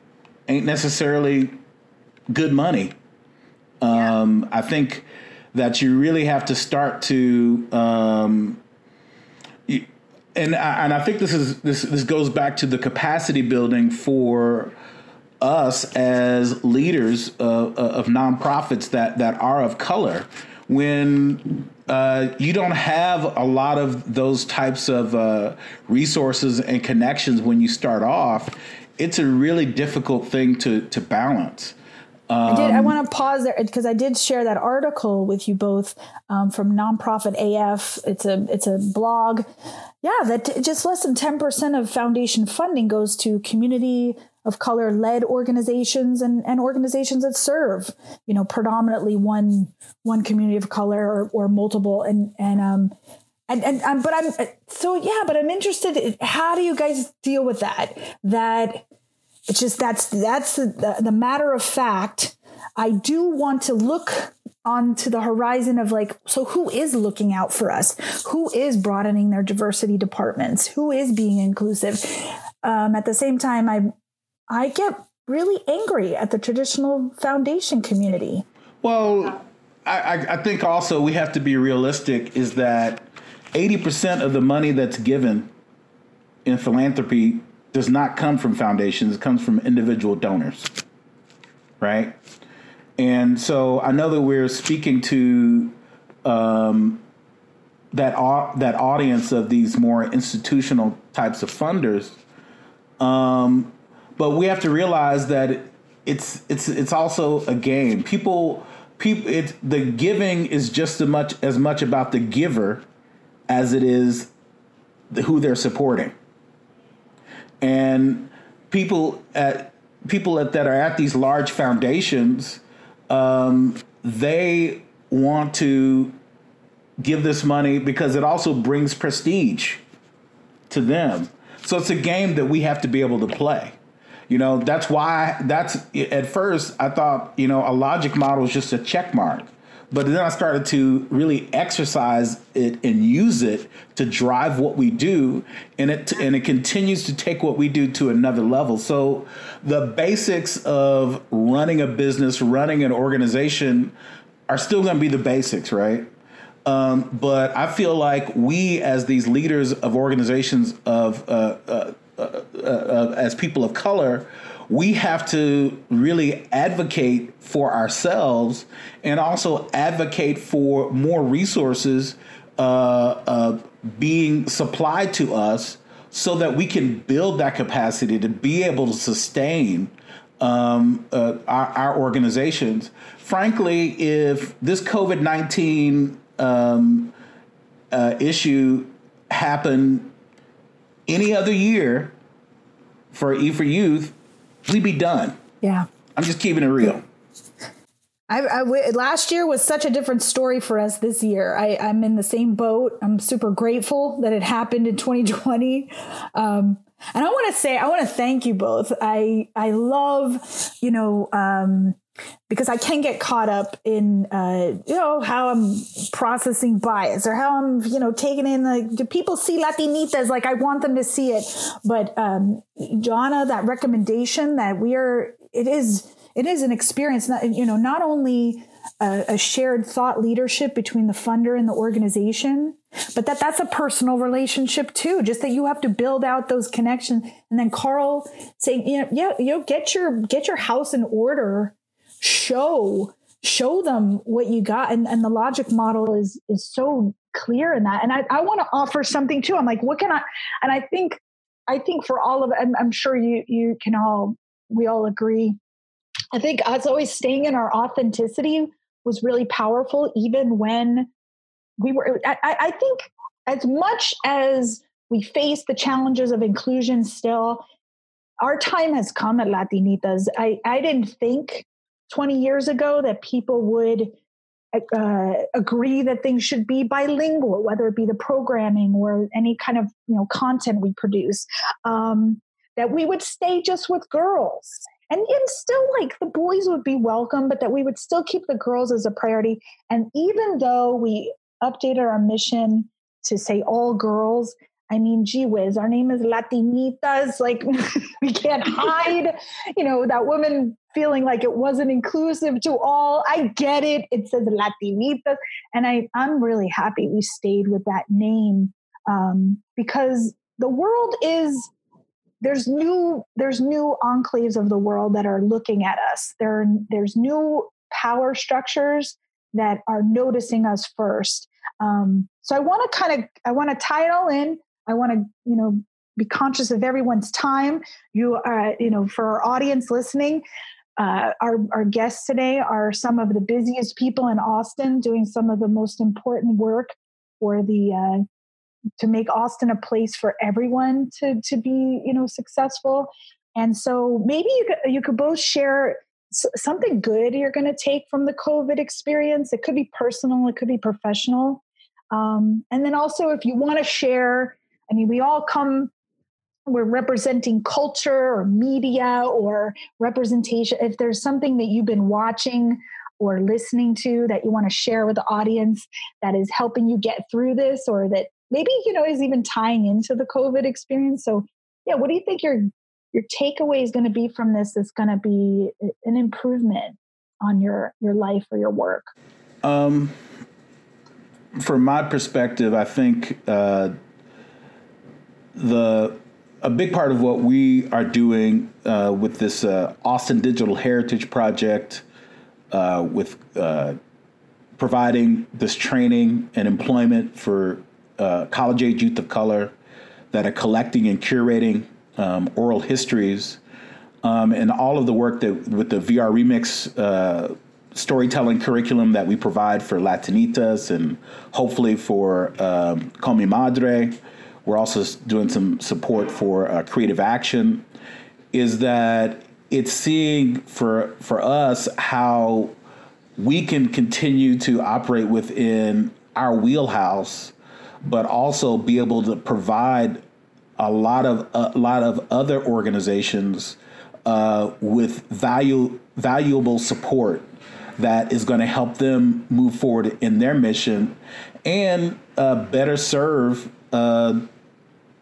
ain't necessarily good money. Um, yeah. I think that you really have to start to, um, and I, and I think this is this this goes back to the capacity building for us as leaders of, of nonprofits that that are of color when uh, you don't have a lot of those types of uh, resources and connections when you start off it's a really difficult thing to to balance I did. I um, want to pause there because I did share that article with you both um, from Nonprofit AF. It's a it's a blog. Yeah, that just less than ten percent of foundation funding goes to community of color led organizations and, and organizations that serve, you know, predominantly one one community of color or, or multiple. And and um and, and um, but I'm so yeah, but I'm interested. In, how do you guys deal with that? That it's just that's that's the, the matter of fact. I do want to look onto the horizon of like, so who is looking out for us? Who is broadening their diversity departments? Who is being inclusive? Um, at the same time, I I get really angry at the traditional foundation community. Well, I, I think also we have to be realistic is that 80% of the money that's given in philanthropy does not come from foundations, it comes from individual donors, right? And so I know that we're speaking to um, that that audience of these more institutional types of funders. Um, but we have to realize that it's it's it's also a game. People people it the giving is just as much as much about the giver as it is the, who they're supporting. And people at people at, that are at these large foundations, um, they want to give this money because it also brings prestige to them. So it's a game that we have to be able to play. You know, that's why that's at first I thought, you know, a logic model is just a check mark. But then I started to really exercise it and use it to drive what we do, and it and it continues to take what we do to another level. So the basics of running a business, running an organization, are still going to be the basics, right? Um, but I feel like we, as these leaders of organizations of uh, uh, uh, uh, as people of color, we have to really advocate for ourselves and also advocate for more resources uh, uh, being supplied to us so that we can build that capacity to be able to sustain um, uh, our, our, organizations. Frankly, if this COVID 19 um, issue happened any other year for E for Youth, we'd be done. Yeah. I'm just keeping it real. I, last year was such a different story for us this year. I, am in the same boat. I'm super grateful that it happened in 2020. Um, and I want to say, I want to thank you both. I, I love, you know, um, because I can get caught up in, uh, you know, how I'm processing bias or how I'm, you know, taking in the, do people see Latinitas like I want them to see it? But, um, that recommendation that we are, it is, it is an experience, not, you know, not only a, a shared thought leadership between the funder and the organization, but that that's a personal relationship too. Just that you have to build out those connections. And then Carl saying, you know, yeah, you know, get your, get your house in order show show them what you got. And, and the logic model is is so clear in that. And i, I want to offer something too. I'm like what can i and i think i think for all of I'm, I'm sure you you can all we all agree. I think as always staying in our authenticity was really powerful even when we were I, I think as much as we face the challenges of inclusion still our time has come at latinitas. I i didn't think 20 years ago that people would uh, agree that things should be bilingual, whether it be the programming or any kind of you know content we produce. Um, that we would stay just with girls, and, and still like the boys would be welcome, but that we would still keep the girls as a priority. And even though we updated our mission to say all girls, I mean, gee whiz, our name is Latinitas. Like, we can't hide, you know, that woman feeling like it wasn't inclusive to all. I get it. It says Latinitas. And I, I'm really happy we stayed with that name um, because the world is there's new there's new enclaves of the world that are looking at us there there's new power structures that are noticing us first um, so i want to kind of i want to tie it all in I want to, you know, be conscious of everyone's time. You are, you know, for our audience listening, uh, our, our guests today are some of the busiest people in Austin doing some of the most important work for the uh, to make Austin a place for everyone to to be you know successful. And so maybe you could, you could both share something good you're going to take from the COVID experience. It could be personal, it could be professional. Um, and then also, if you want to share I mean, we all come, we're representing culture or media or representation. If there's something that you've been watching or listening to that you want to share with the audience that is helping you get through this or that maybe, you know, is even tying into the COVID experience. So, yeah, what do you think your your takeaway is going to be from this is going to be an improvement on your your life or your work um from my perspective i think uh the a big part of what we are doing uh, with this uh, Austin Digital Heritage Project, uh, with uh, providing this training and employment for uh, college age youth of color that are collecting and curating um, oral histories um, and all of the work that with the VR Remix uh, storytelling curriculum that we provide for Latinitas and hopefully for um, Con Mi Madre. We're also doing some support for uh, creative action. Is that it's seeing for for us how we can continue to operate within our wheelhouse, but also be able to provide a lot of a lot of other organizations uh, with value valuable support that is going to help them move forward in their mission and uh, better serve uh,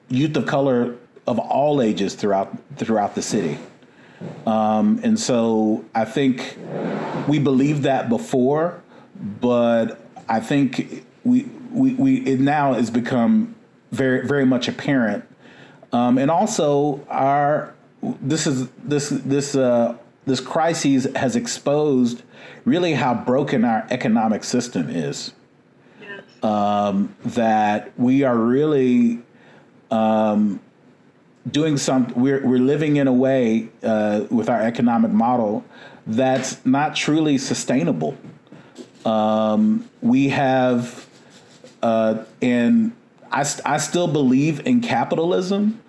youth of color of all ages throughout throughout the city. Um, and so I think we believed that before, but I think we we, we it now has become very very much apparent. Um, and also our this is this this uh, this crisis has exposed really how broken our economic system is. Um, that we are really um, doing some. We're we're living in a way uh, with our economic model that's not truly sustainable. Um, we have, uh, and I, I still believe in capitalism,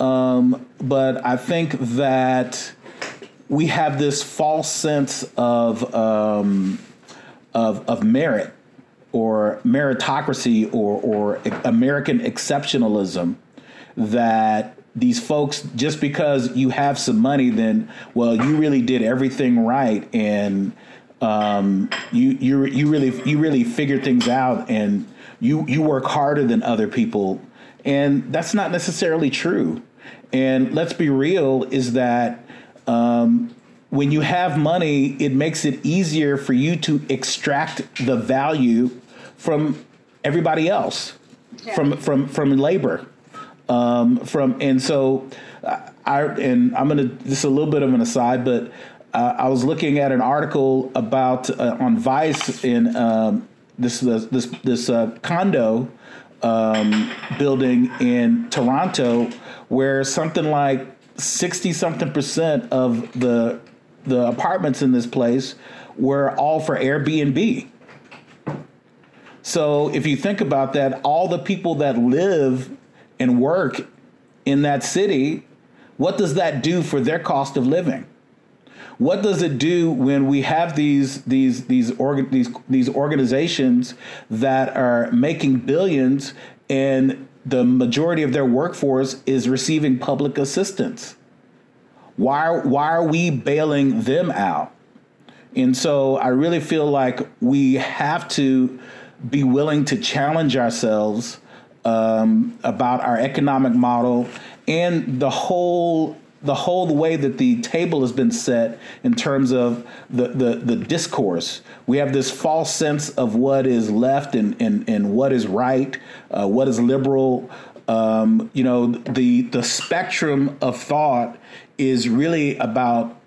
um, but I think that we have this false sense of um, of, of merit or meritocracy or, or American exceptionalism that these folks just because you have some money then well you really did everything right and um, you you you really you really figured things out and you you work harder than other people. And that's not necessarily true. And let's be real is that um, when you have money, it makes it easier for you to extract the value from everybody else, yeah. from from from labor, um, from and so I and I'm gonna this is a little bit of an aside, but uh, I was looking at an article about uh, on Vice in um, this this this uh, condo um, building in Toronto, where something like 60 something percent of the the apartments in this place were all for Airbnb. So if you think about that, all the people that live and work in that city, what does that do for their cost of living? What does it do when we have these these these these these organizations that are making billions and the majority of their workforce is receiving public assistance. Why, why are we bailing them out? And so I really feel like we have to be willing to challenge ourselves um, about our economic model and the whole the whole way that the table has been set in terms of the, the, the discourse. We have this false sense of what is left and, and, and what is right, uh, what is liberal. Um, you know, the the spectrum of thought is really about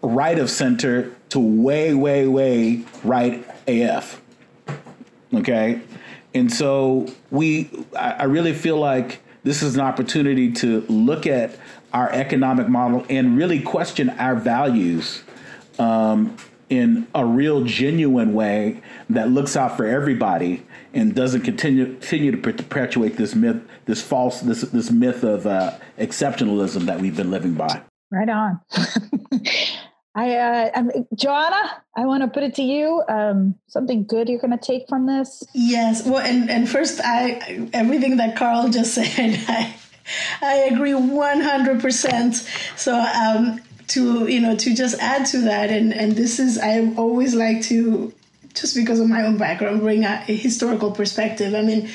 right of center to way, way, way right AF. Okay. And so we, I really feel like this is an opportunity to look at our economic model and really question our values um, in a real genuine way that looks out for everybody and doesn't continue continue to perpetuate this myth, this false this this myth of uh, exceptionalism that we've been living by. Right on. I, uh, I'm, Joanna, I want to put it to you. Um, something good you're going to take from this? Yes. Well, and, and first, I everything that Carl just said, I I agree 100%. So, um, to, you know, to just add to that, and, and this is, I always like to, just because of my own background, bring a, a historical perspective. I mean,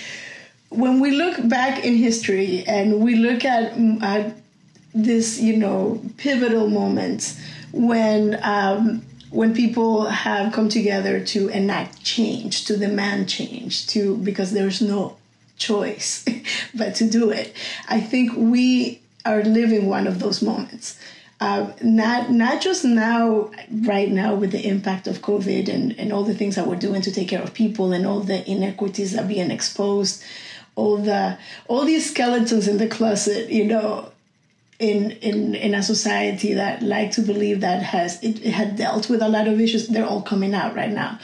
when we look back in history and we look at uh, this, you know, pivotal moments when um, when people have come together to enact change, to demand change, to because there's no choice but to do it. I think we are living one of those moments. uh, not not just now, right now with the impact of COVID and, and all the things that we're doing to take care of people and all the inequities that are being exposed, all the all these skeletons in the closet, you know, in in in a society that like to believe that has it, it had dealt with a lot of issues they're all coming out right now.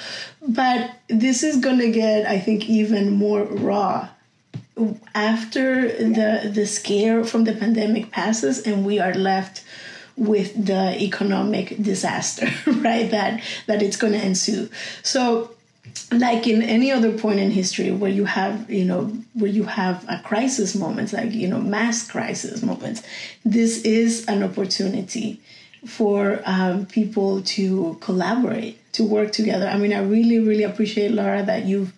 But this is going to get i think even more raw after the the scare from the pandemic passes and we are left with the economic disaster right that that it's going to ensue. So like in any other point in history where you have you know where you have a crisis moments like you know mass crisis moments this is an opportunity for um, people to collaborate to work together. I mean i really really appreciate laura that you've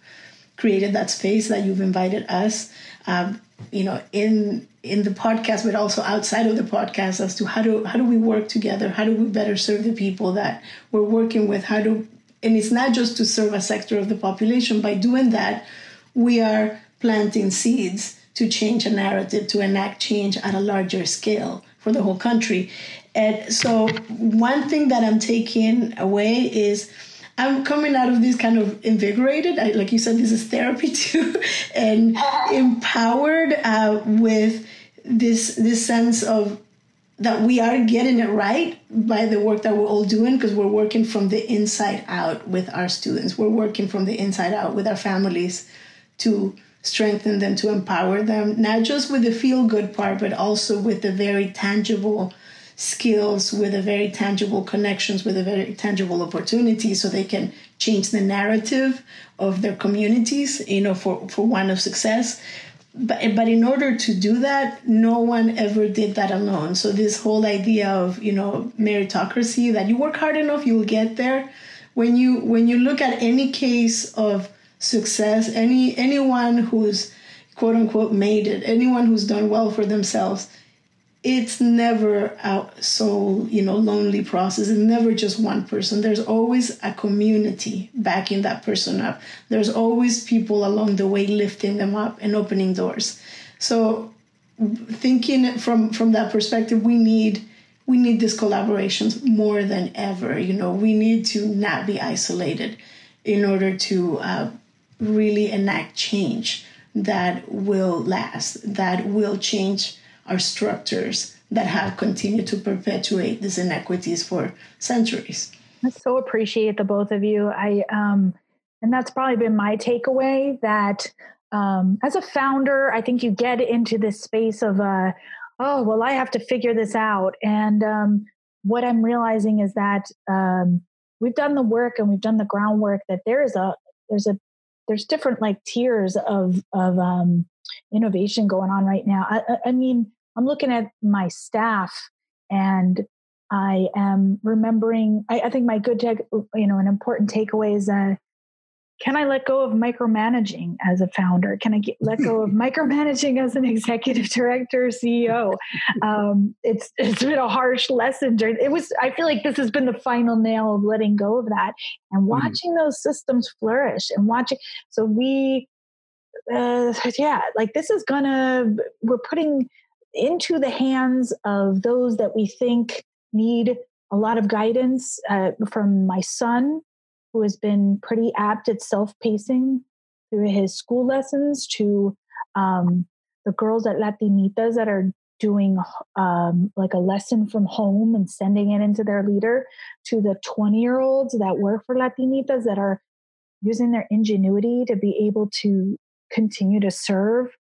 created that space that you've invited us um, you know in in the podcast but also outside of the podcast as to how do how do we work together? How do we better serve the people that we're working with? How do and it's not just to serve a sector of the population by doing that we are planting seeds to change a narrative to enact change at a larger scale for the whole country and so one thing that i'm taking away is I'm coming out of this kind of invigorated. I, like you said, this is therapy too, and empowered uh, with this this sense of that we are getting it right by the work that we're all doing because we're working from the inside out with our students. We're working from the inside out with our families to strengthen them, to empower them, not just with the feel good part, but also with the very tangible skills with a very tangible connections with a very tangible opportunity so they can change the narrative of their communities you know for, for one of success but but in order to do that no one ever did that alone. So this whole idea of you know meritocracy that you work hard enough you will get there. When you when you look at any case of success any anyone who's quote unquote made it anyone who's done well for themselves it's never a so you know lonely process. It's never just one person. There's always a community backing that person up. There's always people along the way lifting them up and opening doors. So thinking from from that perspective we need we need these collaborations more than ever. You know we need to not be isolated in order to uh, really enact change that will last that will change are structures that have continued to perpetuate these inequities for centuries. I so appreciate the both of you. I um, and that's probably been my takeaway that um, as a founder, I think you get into this space of uh, oh well, I have to figure this out. And um, what I'm realizing is that um, we've done the work and we've done the groundwork. That there is a there's a there's different like tiers of of um, innovation going on right now. I, I mean, I'm looking at my staff and I am remembering, I, I think my good, tech, you know, an important takeaway is uh, can I let go of micromanaging as a founder? Can I get, let go of micromanaging as an executive director, CEO? Um, it's it's been a harsh lesson. During, It was. I feel like this has been the final nail of letting go of that and mm-hmm. watching mm. those systems flourish and watching. So we, uh, yeah, like this is gonna. We're putting into the hands of those that we think need a lot of guidance uh, from my son, who has been pretty apt at self pacing through his school lessons, to um, the girls at Latinitas that are doing um, like a lesson from home and sending it into their leader, to the 20 year olds that work for Latinitas that are using their ingenuity to be able to continue to serve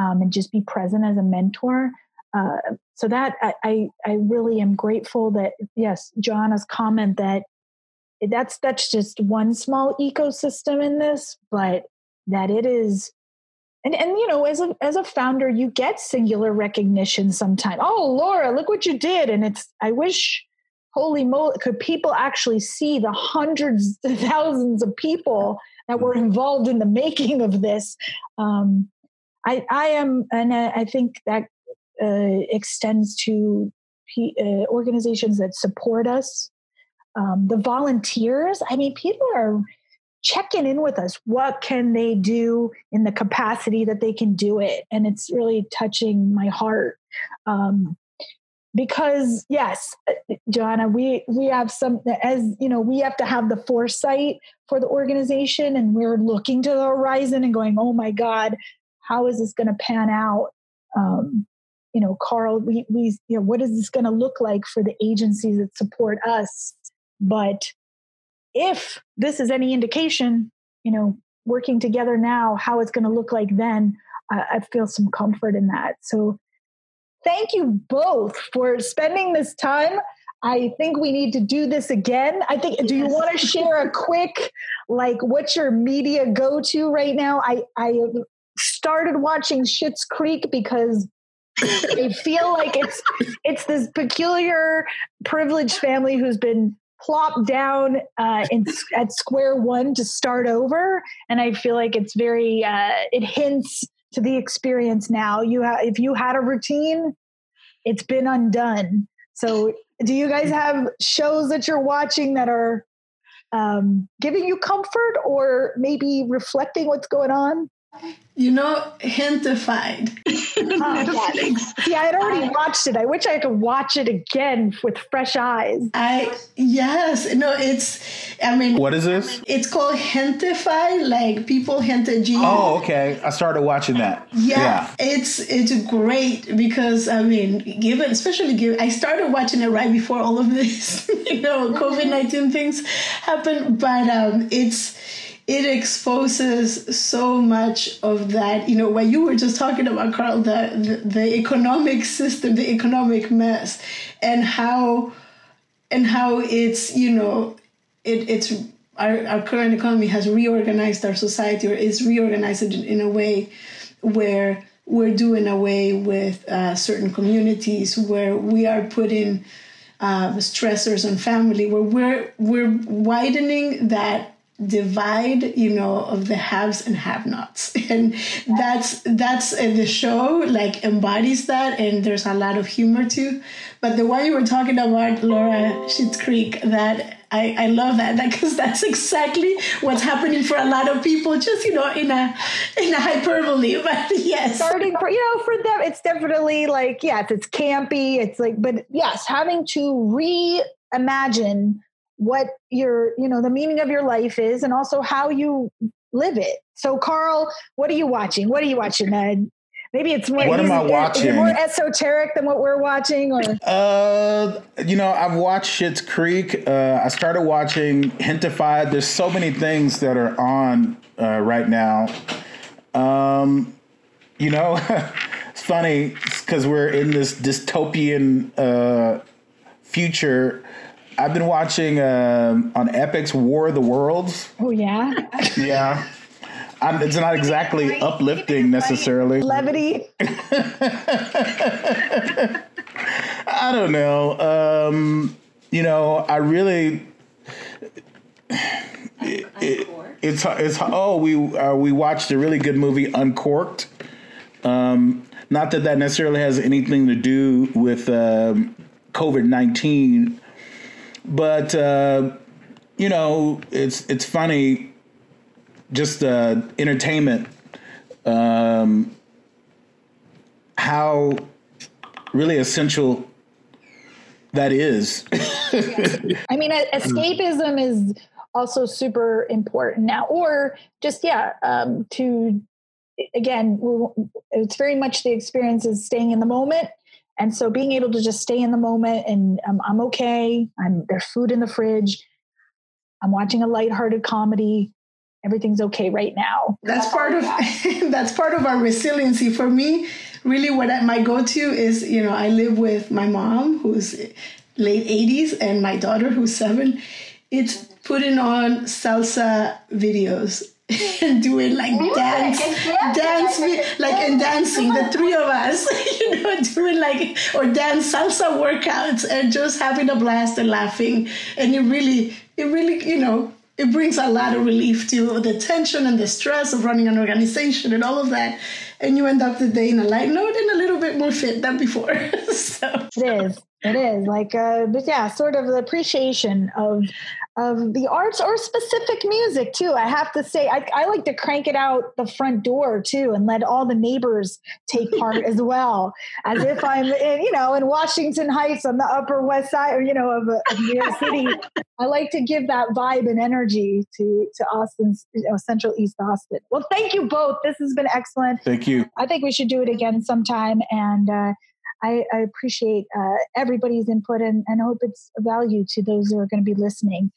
um, and just be present as a mentor. Uh, so that I, I, I really am grateful that yes, Joanna's comment that that's that's just one small ecosystem in this, but that it is and and you know as a as a founder you get singular recognition sometimes. Oh laura look what you did. And it's i wish holy moly could people actually see the hundreds thousands of people that were involved in the making of this? Um, I, I am, and I think that uh, extends to P, uh, organizations that support us. Um, the volunteers, I mean, people are checking in with us. What can they do in the capacity that they can do it? And it's really touching my heart. Um, because yes, Joanna, we we have some as you know, we have to have the foresight for the organization, and we're looking to the horizon and going, oh my God, how is this going to pan out? Um, you know, Carl, we we you know, what is this going to look like for the agencies that support us? But if this is any indication, you know, working together now, how it's going to look like then, I, I feel some comfort in that. So thank you both for spending this time. I think we need to do this again. I think. Yes. Do you want to share a quick, like, what's your media go to right now? I I started watching Schitt's Creek because I feel like it's it's this peculiar privileged family who's been plopped down uh, in, at square one to start over, and I feel like it's very uh, it hints to the experience now. You have if you had a routine, it's been undone. So, do you guys have shows that you're watching that are um, giving you comfort or maybe reflecting what's going on? You know, Gentefied. oh, yes. See, I had already watched it. I wish I could watch it again with fresh eyes. I yes, no, it's. I mean, what is this? It's called Gentefied, like people gente G. Oh, okay. I started watching that. Yeah, yeah, it's it's great because I mean, given especially given, I started watching it right before all of this, you know, COVID nineteen things happened, but um, it's it exposes so much of that you know what you were just talking about carl the, the, the economic system the economic mess and how and how it's you know it, it's our, our current economy has reorganized our society or is reorganized in, in a way where we're doing away with uh, certain communities where we are putting uh, stressors on family where we're we're widening that divide you know of the haves and have nots and that's that's uh, the show like embodies that and there's a lot of humor too. But the one you were talking about laura Schitt's creek that I, I love that because that's exactly what's happening for a lot of people just you know in a in a hyperbole. But yes. Starting for you know for them it's definitely like yes it's campy it's like but yes having to reimagine what your you know the meaning of your life is and also how you live it. So carl what are you watching? What are you watching Ed? maybe it's more what am i watching? more esoteric than what we're watching or uh you know i've watched Schitt's creek. Uh i started watching Gentefied there's so many things that are on uh, right now. Um you know it's funny because we're in this dystopian uh future I've been watching um, on Epix War of the Worlds. Oh yeah. yeah. I'm, it's not exactly uplifting necessarily. Levity. I don't know. Um, you know, I really. It, it, it's it's oh we uh, we watched a really good movie Uncorked. Um, not that that necessarily has anything to do with um, COVID nineteen, but uh, you know, it's it's funny. Just uh, entertainment. Um, how really essential that is. I mean, escapism is also super important now, or just yeah, um, to again, it's very much the experience is staying in the moment and so being able to just stay in the moment and um, I'm okay. I'm there's food in the fridge. I'm watching a lighthearted comedy. Everything's okay right now. That's part of that's part of our resiliency. For me, really, what I, my go-to is, you know, I live with my mom who's late 80s and my daughter who's seven. It's putting on salsa videos and doing like dance, dance, like and dancing, the three of us, you know, doing like or dance salsa workouts and just having a blast and laughing. And it really, it really, you know, it brings a lot of relief to the tension and the stress of running an organization and all of that. And you end up the day in a light note and a little bit more fit than before. so it is. It is like, uh, but yeah, sort of the appreciation of of the arts or specific music too. I have to say, I, I, like to crank it out the front door too and let all the neighbors take part as well, as if I'm in, you know, in Washington Heights on the Upper West Side, or, you know, of, of New York City. I like to give that vibe and energy to to Austin's, you know, Central East Austin. Well, thank you both. This has been excellent. Thank you. I think we should do it again sometime. And uh, I, I, appreciate uh, everybody's input and, and hope it's a value to those who are going to be listening.